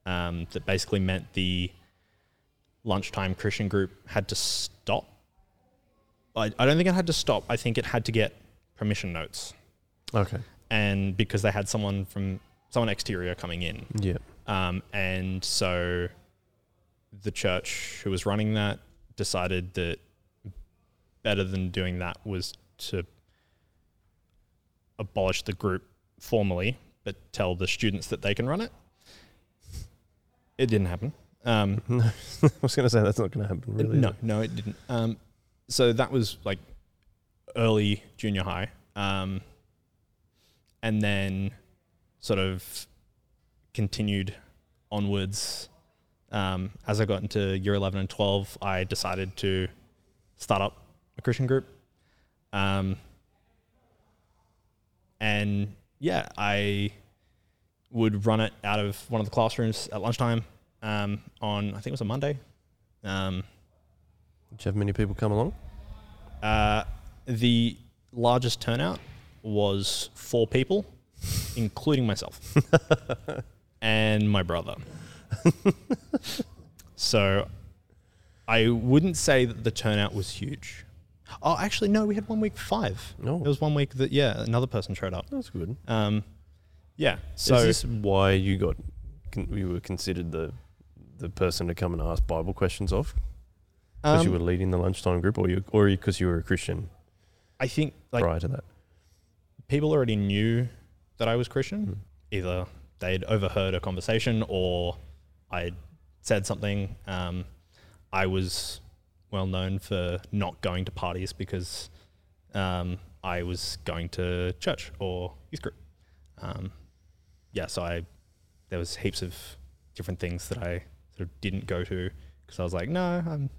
um, that basically meant the lunchtime Christian group had to stop. I, I don't think it had to stop. I think it had to get permission notes, Okay. and because they had someone from someone exterior coming in, Yeah. um, and so the church who was running that decided that better than doing that was to abolish the group formally, but tell the students that they can run it. It didn't happen. Um, No, I was going to say that's not going to happen. Really. no, no, it didn't. Um, so that was like early junior high, um, and then sort of continued onwards. Um, as I got into year eleven and twelve, I decided to start up a Christian group, um, and yeah, I would run it out of one of the classrooms at lunchtime um, on I think it was a Monday. Um, Did you have many people come along? uh, the largest turnout was four people, including myself and my brother. so I wouldn't say that the turnout was huge. Oh, actually, no, we had one week five. No. There was one week that, yeah, another person showed up. That's good. Um, yeah. So is this why you got con- you were considered the the person to come and ask Bible questions of because you um, were leading the lunchtime group, or you or because you were a Christian I think like prior to that? people already knew that I was Christian. Mm. Either they'd overheard a conversation or I'd said something. Um, I was well known for not going to parties because um, I was going to church or youth group. Um, yeah, so I there was heaps of different things that I sort of didn't go to because I was like, no, I'm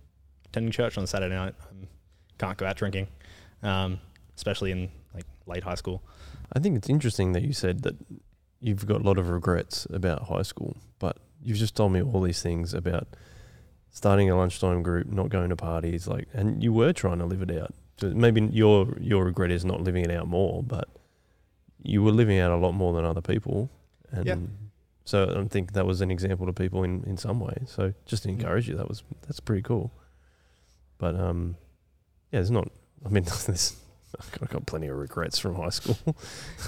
attending church on Saturday night. I can't go out drinking, um, especially in like late high school. I think it's interesting that you said that you've got a lot of regrets about high school, but you've just told me all these things about starting a lunchtime group, not going to parties, like, and you were trying to live it out. So maybe your your regret is not living it out more, but you were living out a lot more than other people, and so I think that was an example to people in in some way. So just to Mm. encourage you, that was that's pretty cool. But um, yeah, there's not. I mean, there's. I've got plenty of regrets from high school.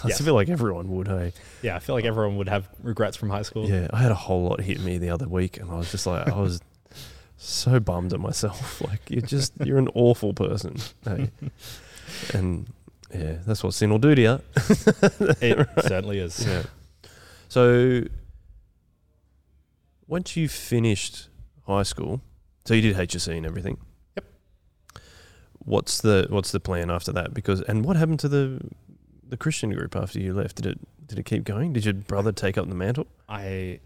I Yeah. feel like everyone would. Hey, Yeah, I feel like everyone would have regrets from high school. yeah, I had a whole lot hit me the other week, and I was just like, I was so bummed at myself. Like, you're just, you're an awful person. Hey, and yeah, that's what sin will do to you. It certainly is. Yeah. So, once you finished high school, so you did HSC and everything. Yep. What's the What's the plan after that? Because and what happened to the the Christian group after you left? Did it Did it keep going? Did your brother take up the mantle? I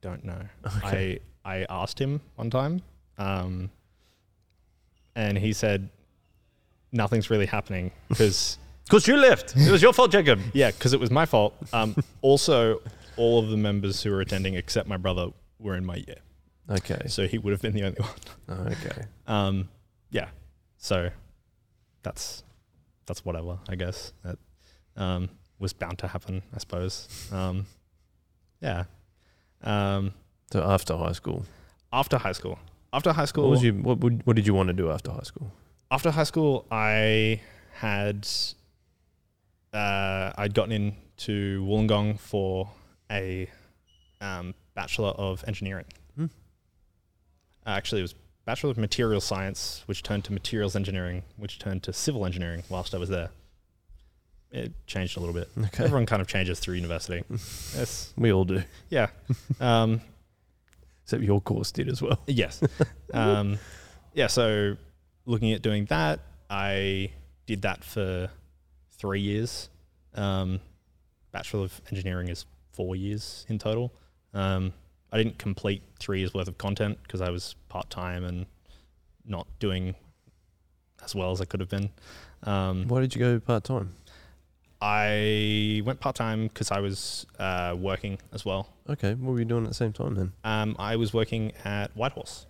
don't know. Okay. I I asked him one time, um, and he said nothing's really happening because Because you left. It was your fault, Jacob. yeah, because it was my fault. Um, also, all of the members who were attending except my brother were in my year, Okay. so he would have been the only one. Okay. Um, yeah, so that's that's whatever. I guess that um, was bound to happen. I suppose. Um, yeah. Um, So after high school, after high school. After high school, what was you? What would, What did you want to do after high school? after high school, I had uh, I'd gotten into Wollongong for a um, bachelor of engineering. Hmm. Uh, actually, it was Bachelor of Material Science, which turned to Materials Engineering, which turned to Civil Engineering whilst I was there. It changed a little bit. Okay. Everyone kind of changes through university. yes. We all do. Yeah. Um, Except your course did as well. yes. Um, yeah. So looking at doing that, I did that for three years. Um, Bachelor of Engineering is four years in total. Um, I didn't complete three years worth of content because I was part time and not doing as well as I could have been. Um, Why did you go part time? I went part time because I was uh, working as well. Okay, what were you doing at the same time then? Um, I was working at Whitehorse.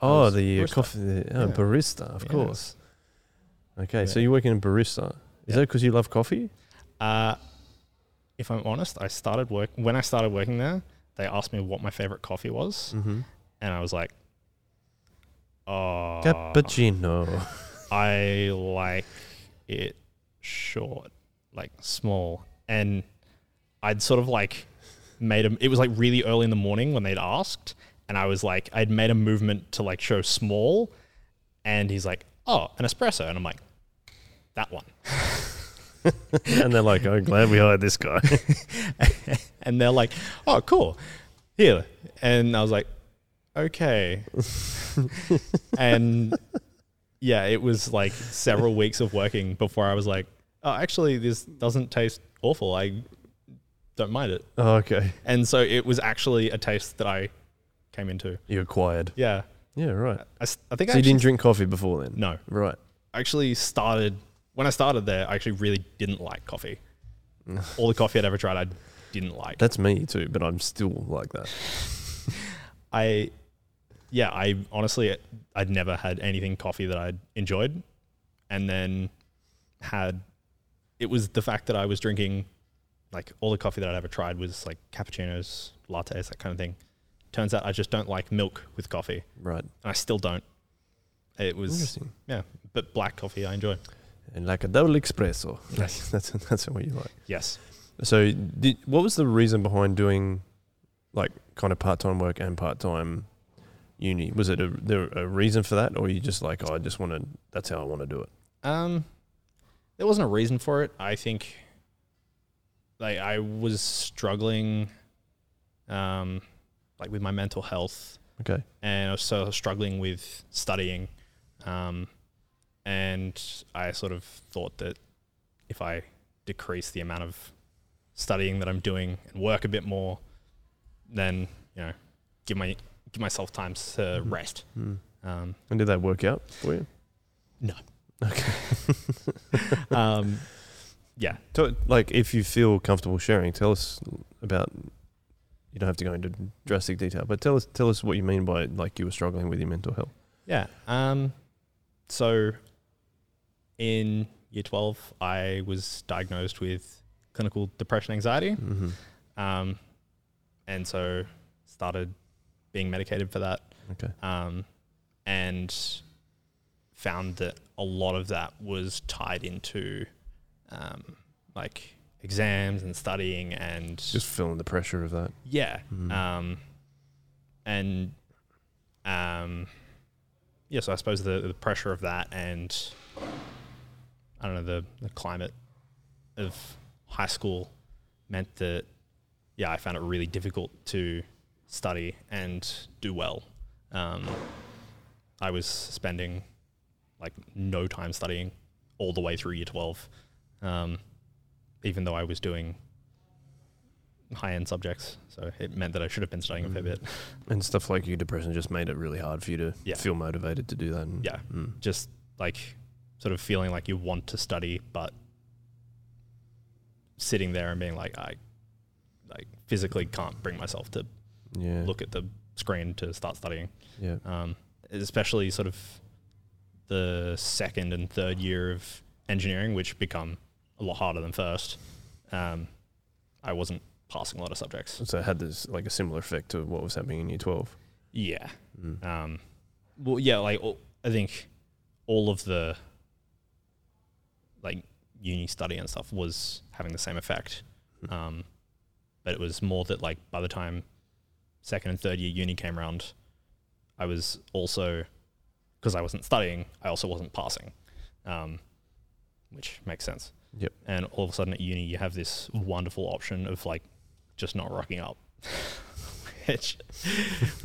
Oh, the uh, barista. coffee, the, oh, Yeah. barista, of Yeah. course. Okay, so you're working in barista. Is Yeah. that because you love coffee? Uh, if I'm honest, I started work when I started working there. They asked me what my favorite coffee was, Mm-hmm. and I was like, "Oh, Cappuccino. I like it short, like small." And I'd sort of like made a. It was like really early in the morning when they'd asked, and I was like, I'd made a movement to like show small, and he's like, "Oh, an espresso," and I'm like, "That one." and they're like, "I'm glad we hired this guy." and they're like, "Oh, cool, here." And I was like, "Okay." and yeah, it was like several weeks of working before I was like, "Oh, actually, this doesn't taste awful. I don't mind it." oh, okay, And so it was actually a taste that I came into. you acquired. Yeah, Yeah, right. I think So I you actually, didn't drink coffee before then? no, Right. I actually started when I started there. I actually really didn't like coffee. All the coffee I'd ever tried, I didn't like. That's me too, but I'm still like that. I, yeah, I honestly, I'd never had anything coffee that I'd enjoyed. And then had, it was the fact that I was drinking, like, all the coffee that I'd ever tried was like cappuccinos, lattes, that kind of thing. Turns out I just don't like milk with coffee. Right. And I still don't. It was, Interesting. yeah, but black coffee I enjoy. And like a double espresso. Yes. That's that's what you like. Yes. So, did, what was the reason behind doing, like, kind of part time work and part time uni? Was it a there a reason for that, or you just like, oh, I just want to? That's how I want to do it. Um, there wasn't a reason for it. I think, like, I was struggling, um, like with my mental health, Okay. and I was so struggling with studying, um, and I sort of thought that if I decrease the amount of studying that I'm doing and work a bit more, then you know, give my give myself time to Mhm. rest. Hmm. Um, And did that work out for you? No. Okay. um, yeah, So, like, if you feel comfortable sharing, tell us about. You don't have to go into drastic detail, but tell us tell us what you mean by like you were struggling with your mental health. Yeah. Um, so in year 12, I was diagnosed with clinical depression anxiety. Mm-hmm. Um, and so started being medicated for that. Okay. Um, and found that a lot of that was tied into um, like exams and studying and Just feeling the pressure of that. yeah. Mm. Um, and um, yeah, so I suppose the, the pressure of that and I don't know the the climate of high school meant that yeah, I found it really difficult to study and do well. Um, I was spending like no time studying all the way through year twelve, um, even though I was doing high end subjects. So it meant that I should have been studying a fair Mm. bit. And stuff like your depression just made it really hard for you to Yeah. feel motivated to do that. And, Yeah. Mm. Just like sort of feeling like you want to study, but sitting there and being like, I like physically can't bring myself to Yeah. look at the screen to start studying. Yeah. Um, especially sort of the second and third year of engineering, which become a lot harder than first. Um, I wasn't passing a lot of subjects. So it had this like a similar effect to what was happening in year twelve. Yeah. Mm. Um, well, yeah, like all- I think all of the like uni study and stuff was having the same effect. Hmm. Um, but it was more that like by the time second and third year uni came around, I was also because I wasn't studying, I also wasn't passing, um, which makes sense. Yep. And all of a sudden at uni, you have this wonderful option of like just not rocking up, which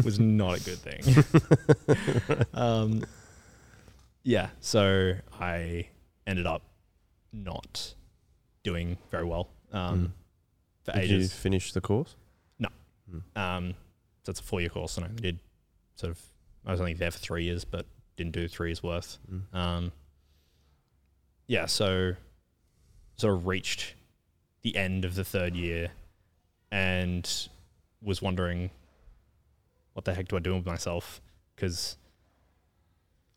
was not a good thing. um, yeah, so I ended up not doing very well um, Mm. for Did you ages. finish the course? No. Um, so it's a four year course, and I did sort of. I was only there for three years, but didn't do three years worth. Mm. Um, yeah, so sort of reached the end of the third year, and was wondering, what the heck do I do with myself? Because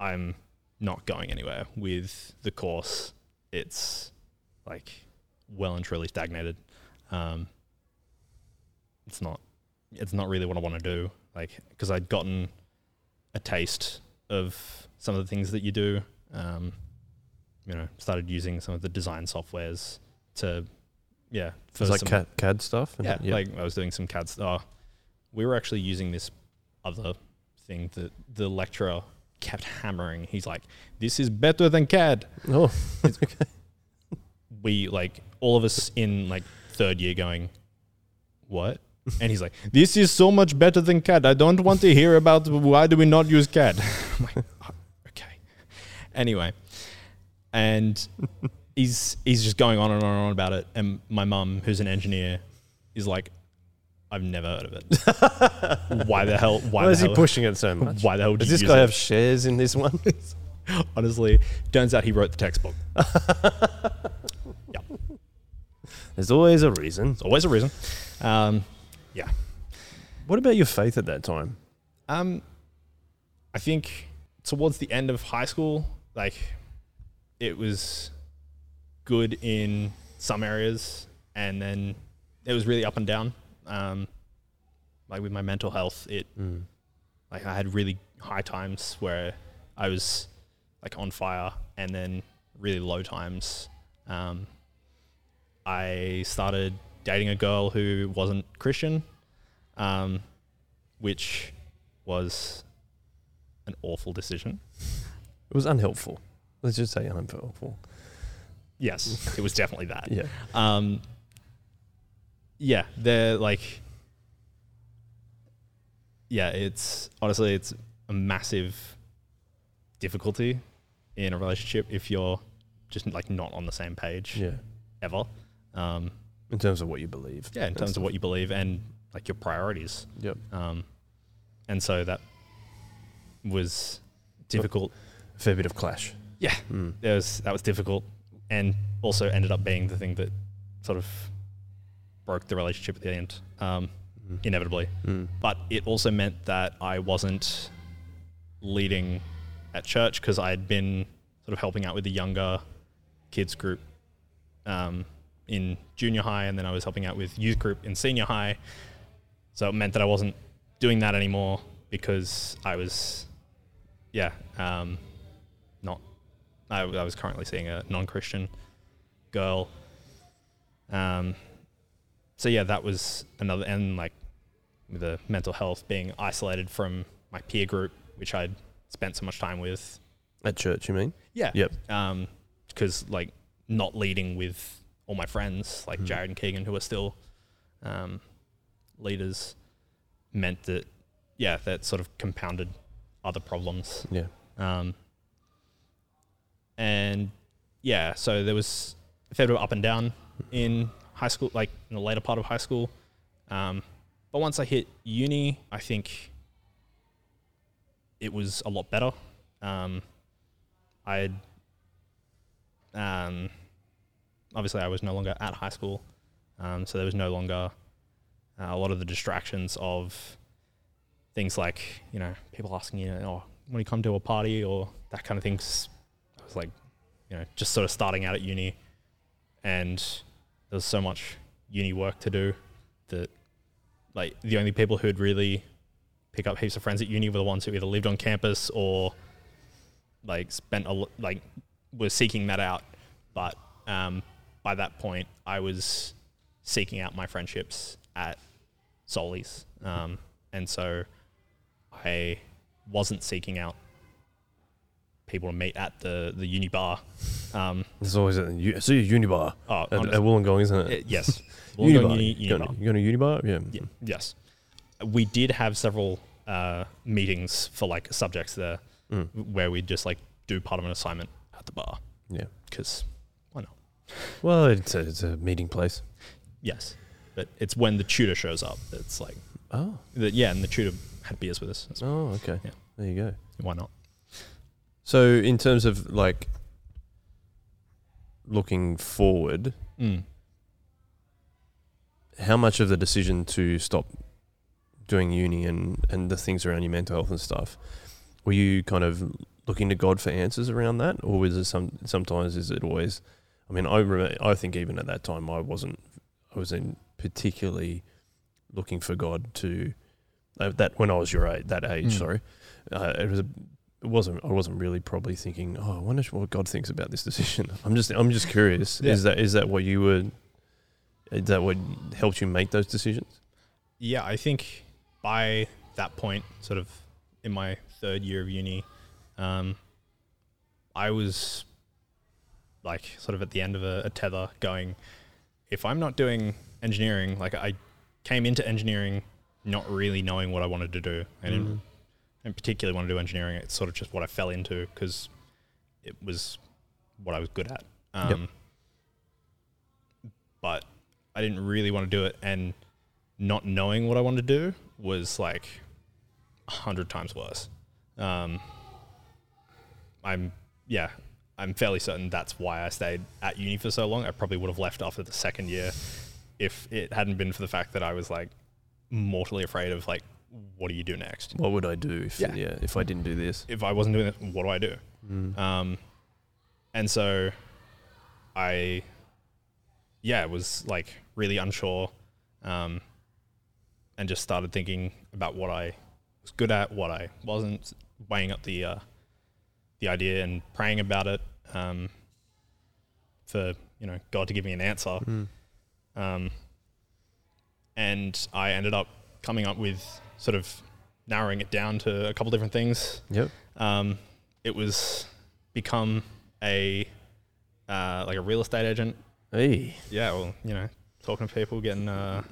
I'm not going anywhere with the course. It's like well and truly stagnated. Um, it's not it's not really what I want to do. Like, because I'd gotten a taste of some of the things that you do. Um, you know, started using some of the design softwares to, yeah, for It's like CAD, CAD stuff. and- yeah, like I was doing some CAD stuff. we were actually using this other thing that the lecturer kept hammering. He's like, "This is better than CAD." oh, we like all of us in like third year going, what? And he's like, this is so much better than CAD. I don't want to hear about why do we not use CAD. I'm like, "Oh, okay. Anyway, and he's he's just going on and on and on about it. And my mum, who's an engineer, is like, I've never heard of it. why the hell? Why, why is he pushing it so much? Why the hell Does you this guy it? have shares in this one? Honestly, turns out he wrote the textbook. Yeah. There's always a reason. There's always a reason. Um, yeah. What about your faith at that time? Um, I think towards the end of high school, like it was good in some areas, and then it was really up and down. Um, like with my mental health, it Mm. like I had really high times where I was like on fire, and then really low times. Um, I started dating a girl who wasn't Christian, um, which was an awful decision. It was unhelpful. Let's just say unhelpful. Yes, it was definitely that. Yeah. Um, yeah, they're like, yeah, it's honestly, it's a massive difficulty in a relationship if you're just like not on the same page Yeah. ever. Um, In terms of what you believe. yeah, in terms of what you believe and like your priorities. Yep. Um, and so that was difficult. A fair bit of clash. Yeah. Mm. It was, that was difficult and also ended up being the thing that sort of broke the relationship at the end, um, Mm. inevitably. Mm. But it also meant that I wasn't leading at church because I had been sort of helping out with the younger kids group um, in junior high, and then I was helping out with youth group in senior high. So it meant that I wasn't doing that anymore because I was, yeah, um, not. I, I was currently seeing a non-Christian girl. Um, so yeah, that was another, and like with the mental health being isolated from my peer group, which I'd spent so much time with. At church, you mean? Yeah. Yep. Um, because like not leading with all my friends, like Mhm. Jared and Keegan, who are still um, leaders, meant that yeah, that sort of compounded other problems. Yeah. Um, and yeah, so there was a fair bit of up and down in high school, like in the later part of high school. Um, but once I hit uni, I think it was a lot better. Um, I um, obviously, I was no longer at high school, um, so there was no longer uh, a lot of the distractions of things like you know people asking you, oh, when you come to a party or that kind of things. I was like, you know, just sort of starting out at uni, and there was so much uni work to do that, like, the only people who'd really pick up heaps of friends at uni were the ones who either lived on campus or like spent a like were seeking that out. But um, by that point, I was seeking out my friendships at Soli's, um, and so I wasn't seeking out people to meet at the the uni bar. Um, There's always a u- see a unibar oh, at, at Wollongong, isn't it? yes, Wollongong Uni, uni bar. you going to unibar? Yeah. Yeah, yes, we did have several uh, meetings for like subjects there Mm. where we'd just like do part of an assignment at the bar Yeah. because why not? Well, it's a, it's a meeting place. yes, but it's when the tutor shows up that's like Oh. that. Yeah, and the tutor had beers with us. That's Oh, okay. Yeah. There you go. why not? So, in terms of like looking forward, Mm. how much of the decision to stop doing uni and, and the things around your mental health and stuff, were you kind of looking to God for answers around that, or was it some sometimes is it always? I mean, I remember, I think even at that time I wasn't I wasn't particularly looking for God to uh, that when I was your age that age. Mm. Sorry, uh, it was a, it wasn't I wasn't really probably thinking oh I wonder what God thinks about this decision. I'm just I'm just curious. Yeah. Is that is that what you were? Is that what helped you make those decisions? Yeah, I think by that point, sort of in my third year of uni, um, I was like sort of at the end of a, a tether going, if I'm not doing engineering, like I came into engineering not really knowing what I wanted to do. Didn't, Mhm. Didn't particularly want to do engineering. It's sort of just what I fell into because it was what I was good at. Um, Yep. But I didn't really want to do it. And not knowing what I wanted to do was like a hundred times worse. Um, I'm, yeah, I'm fairly certain that's why I stayed at uni for so long. I probably would have left after the second year if it hadn't been for the fact that I was like mortally afraid of like, what do you do next? What would I do if yeah, Yeah. if I didn't do this? If I wasn't doing it, what do I do? Mm. Um, and so I, yeah, was like really unsure, um, and just started thinking about what I was good at, what I wasn't, weighing up the uh, the idea and praying about it um, for you know God to give me an answer. Mm. Um, and I ended up coming up with sort of narrowing it down to a couple different things. Yep. Um, it was become a uh, like a real estate agent. Hey. Yeah, well, you know, talking to people, getting uh,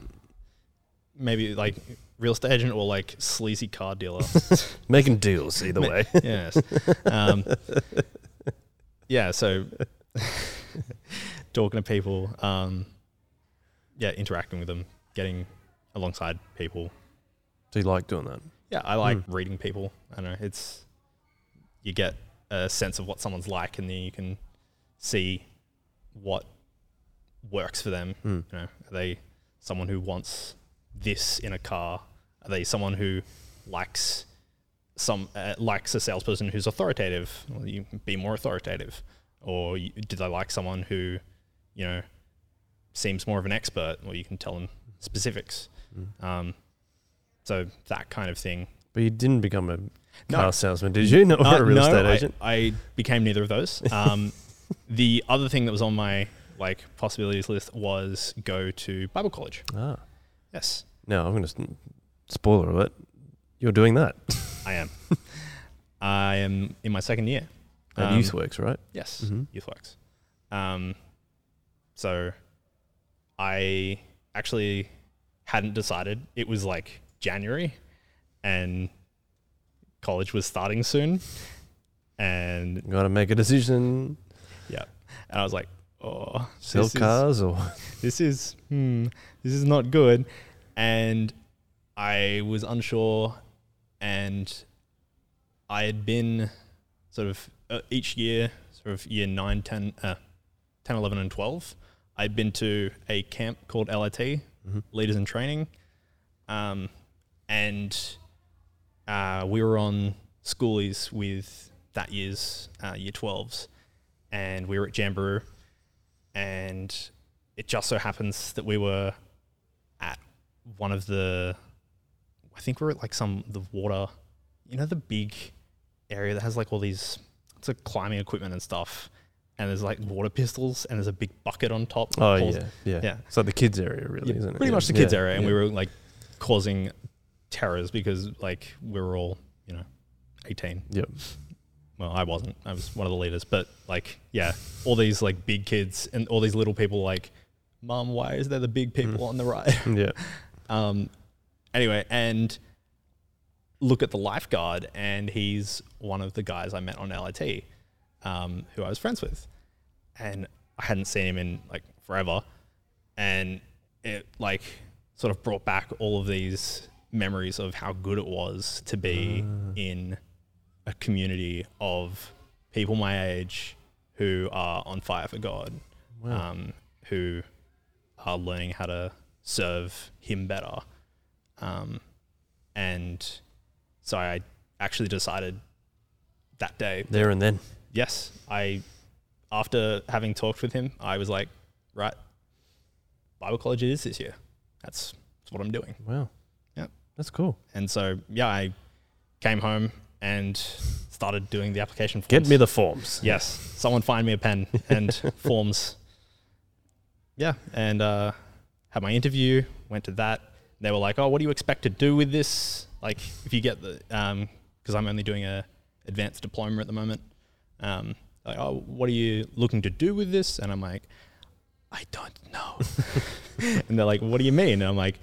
maybe like real estate agent or like sleazy car dealer. Making deals either Ma- way. yes. Um, yeah. So talking to people, um, yeah, interacting with them, getting alongside people. Do you like doing that? Yeah, I like Hmm. reading people. I don't know it's you get a sense of what someone's like, and then you can see what works for them. Mm. You know, are they someone who wants this in a car? Are they someone who likes some uh, likes a salesperson who's authoritative? Well, you be more authoritative. Or you, do they like someone who, you know, seems more of an expert? Or you can tell them specifics. Mm. Um, so that kind of thing. But you didn't become a No. car salesman, did you? No, or Uh, a real no, estate I- agent. I, became neither of those. Um, the other thing that was on my like possibilities list was go to Bible college. Ah. Yes, Now I'm going to spoiler alert. You're doing that I am. I am in my second year. at Um, YouthWorks, right? Yes, Mhm. YouthWorks. Um, so I actually hadn't decided. It was like January, and college was starting soon, and Got to make a decision. Yeah, and I was like, oh, Sell this is- cars or this is hmm, this is not good and i was unsure and i had been sort of uh, each year sort of year 9 10 uh, 10 11 and 12 i'd been to a camp called lit Mhm. leaders in training um, and uh, we were on schoolies with that year's uh, year 12s and we were at Jamberoo and it just so happens that we were at one of the I think we're at like some the water you know the big area that has like all these it's like climbing equipment and stuff and there's like water pistols and there's a big bucket on top oh yeah, yeah, yeah. Like the kids area, really, yeah, isn't it? pretty Yeah. much the kids Yeah, area and we were like causing terrors because like we were all you know 18 Yep. well, I wasn't. I was one of the leaders, but like, yeah, all these like big kids and all these little people like, Mum, why is there the big people on the right? Yeah. Um, anyway, and look at the lifeguard, and he's one of the guys I met on LIT, um, who I was friends with, and I hadn't seen him in like forever, and it like sort of brought back all of these memories of how good it was to be in a community of people my age who are on fire for God, Wow. um, who are learning how to serve Him better. Um, and so I actually decided that day, there and then. yes, I, after having talked with him, I was like, right, Bible college it is this year. That's, that's what I'm doing. Wow. Yep. That's cool. And so, yeah, I came home and started doing the application forms. Get me the forms. Yes, someone find me a pen and forms. Yeah, and uh, had my interview. Went to that. They were like, "Oh, what do you expect to do with this? Like, if you get the, because I'm only doing a advanced diploma at the moment. Um, like, oh, what are you looking to do with this? And I'm like, I don't know. and they're like, What do you mean? And I'm like,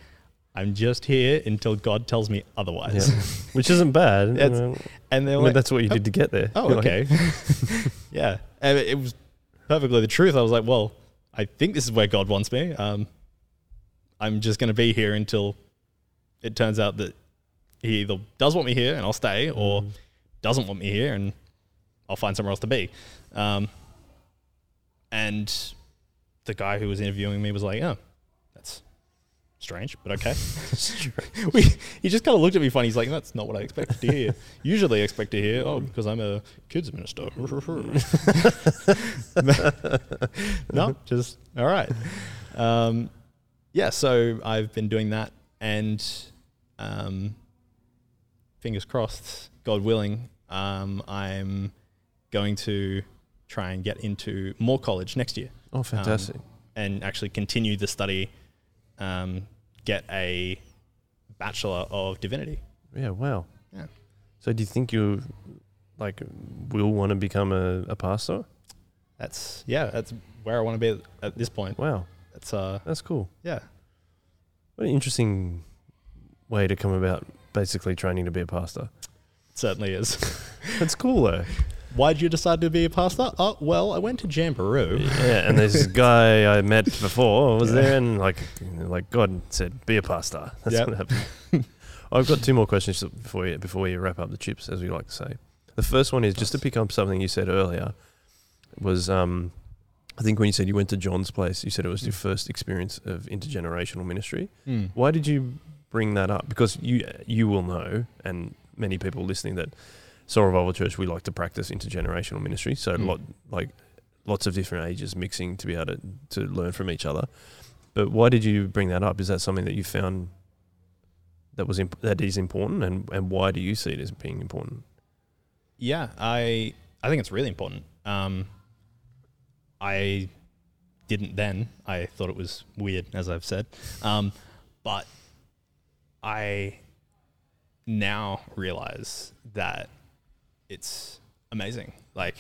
I'm just here until God tells me Yeah. otherwise. Which isn't bad. It's- I mean, And they're I mean, like, that's what you did to get there. Oh, You're like, okay. yeah. And it was perfectly the truth. I was like, well, I think this is where God wants me. Um, I'm just going to be here until it turns out that He either does want me here and I'll stay, or Mm. doesn't want me here and I'll find somewhere else to be. Um, and the guy who was interviewing me was like, oh, that's strange, but okay. we, he just kind of looked at me funny. He's like, that's not what I expected to hear. Usually I expect to hear, oh, because I'm a kids minister. no, just, all right. Um, yeah, so I've been doing that and um, fingers crossed, God willing, um, I'm going to try and get into Moore College next year Oh, fantastic. and actually continue the study, um, get a bachelor of divinity. yeah, wow. Yeah. So do you think you like will want to become a, a pastor? That's yeah, that's where I want to be at, at this point. Wow. That's uh, That's cool. yeah, What an interesting way to come about basically training to be a pastor. it certainly is. That's cool though. Why'd you decide to be a pastor? Oh, well, I went to Jamberoo. yeah, and this guy I met before was there, and like, like God said, be a pastor. That's Yep. what happened. I've got two more questions before we, before we wrap up the chips, as we like to say. The first one is just to pick up something you said earlier. Was um, I think when you said you went to John's place, you said it was your Mm. first experience of intergenerational ministry. Hmm. Why did you bring that up? Because you you will know, and many people listening that Soul Revival Church we like to practice intergenerational ministry. So Mm. lot like lots of different ages mixing to be able to to learn from each other. But why did you bring that up? Is that something that you found that was imp- that is important, and and why do you see it as being important? Yeah, I I think it's really important. Um, I didn't then. I thought it was weird, as I've said. Um, but I now realize that it's amazing. Like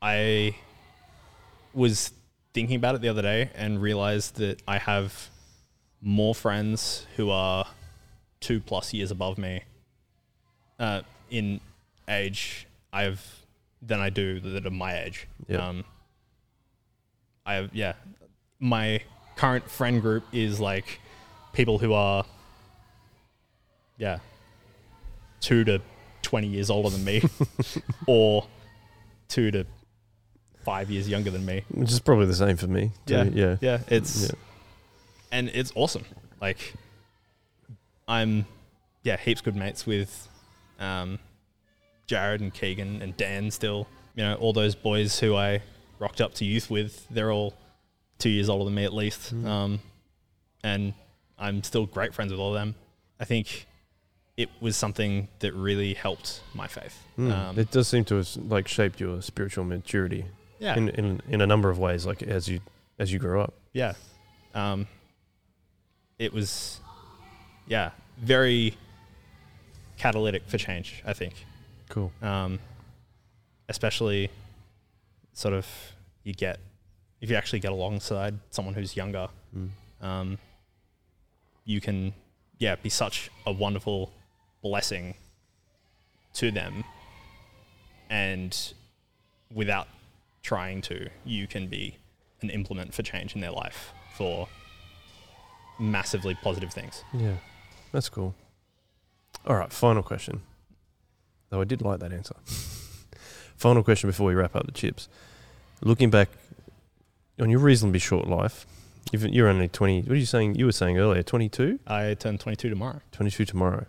I was thinking about it the other day and realized that I have more friends who are two plus years above me uh, in age I have than I do that are my age. Yep. Um, I have yeah, my current friend group is like people who are yeah two to twenty years older than me, or two to five years younger than me. Which is probably the same for me. too. Yeah. yeah, Yeah, it's Yeah. and it's awesome. Like I'm yeah, heaps good mates with um, Jared and Keegan and Dan still. You know, all those boys who I rocked up to youth with, they're all two years older than me at least. Mm. Um, and I'm still great friends with all of them. I think it was something that really helped my faith. Mm. Um, it does seem to have like shaped your spiritual maturity yeah. in, in in a number of ways, like as you as you grow up. Yeah. Um, it was, yeah, very catalytic for change, I think. Cool. Um, especially sort of you get if you actually get alongside someone who's younger, Mm. um, you can yeah be such a wonderful blessing to them, and without trying to, you can be an implement for change in their life for massively positive things. Yeah, that's cool. All right, final question. Though I did like that answer. final question before we wrap up the chips. Looking back on your reasonably short life, you've, you're only 20, what are you saying? You were saying earlier, 22? I turn 22 tomorrow. 22 tomorrow.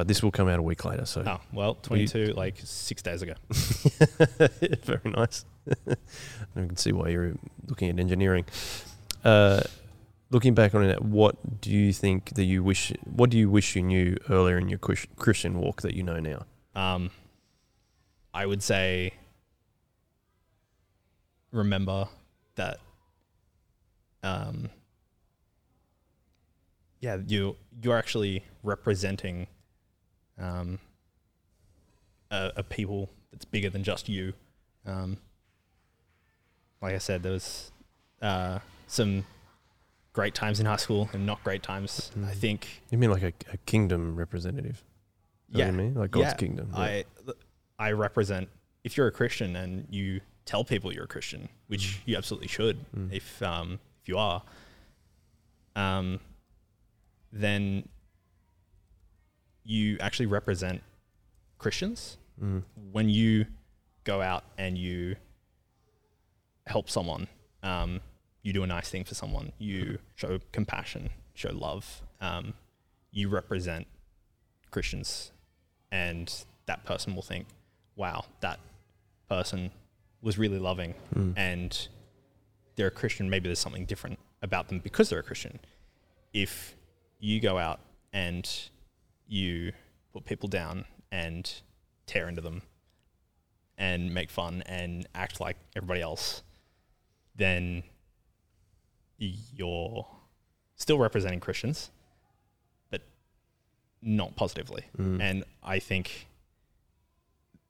But this will come out a week later, so Oh well, 22 like six days ago. very nice. I can see why you're looking at engineering. Uh, looking back on it, what do you think that you wish? What do you wish you knew earlier in your Christian walk that you know now? Um, I would say remember that um, yeah, you you're actually representing um, a, a people that's bigger than just you. Um, like I said, there was uh, some great times in high school and not great times. I Mhm. think You mean like a, a kingdom representative? Is that what yeah, you mean like God's yeah, kingdom. yeah. I I represent if you're a Christian and you tell people you're a Christian, which you absolutely should Mm. if um if you are, um, then you actually represent Christians Mm. when you go out and you help someone, um, you do a nice thing for someone, you show compassion, show love, um, you represent Christians, and that person will think, wow, that person was really loving Mm. and they're a Christian, maybe there's something different about them because they're a Christian. If you go out and you put people down and tear into them and make fun and act like everybody else, then you're still representing Christians, but not positively. Mm. And I think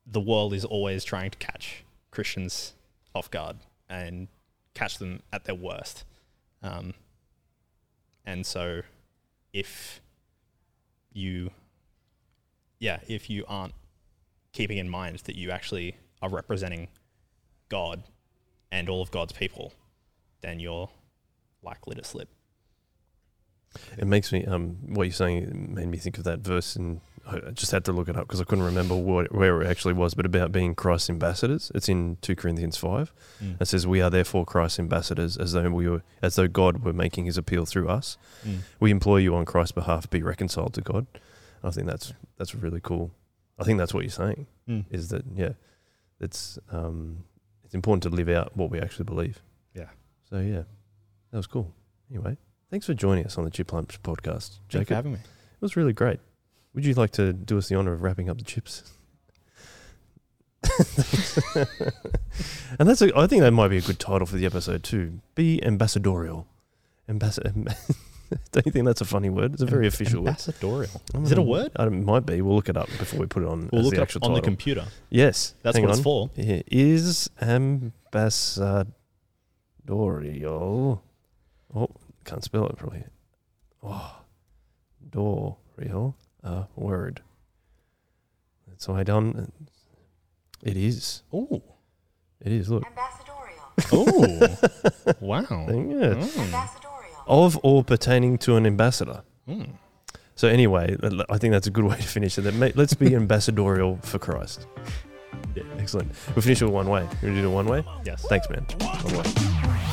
the world is always trying to catch Christians off guard and catch them at their worst. Um, and so if you, yeah, if you aren't keeping in mind that you actually are representing God and all of God's people, then you're likely to slip. It makes me um what you're saying made me think of that verse, and I just had to look it up because I couldn't remember what, where it actually was, but about being Christ's ambassadors. It's in two Corinthians five. It says, "We are therefore Christ's ambassadors, as though we were, as though God were making His appeal through us. Mm. We implore you on Christ's behalf, be reconciled to God." I think that's that's really cool. I think that's what you're saying Mm. is that yeah, it's um it's important to live out what we actually believe. Yeah. So yeah, that was cool. Anyway, thanks for joining us on the Chip Lunch podcast, Jacob. for having me. It was really great. Would you like to do us the honor of wrapping up the chips? and that's a, I think that might be a good title for the episode too. Be ambassadorial. Ambassador. Don't you think that's a funny word? It's a very official word. Ambassadorial. Is it a word? It might be. We'll look it up before we put it on We'll look the up actual on the computer. yes. That's Hang what on. it's for. Yeah, Is ambassadorial. Oh, can't spell it probably. Oh, dorial. A word. So I don't. It is. Oh. It is. Look. Ambassadorial. Oh. wow. Yeah. Mm. Ambassadorial. Of or pertaining to an ambassador. Mm. So anyway, I think that's a good way to finish it. That Let's be ambassadorial for Christ. Yeah, excellent. We'll finish it one way. You want to do it one way? Yes. Thanks, man. One way.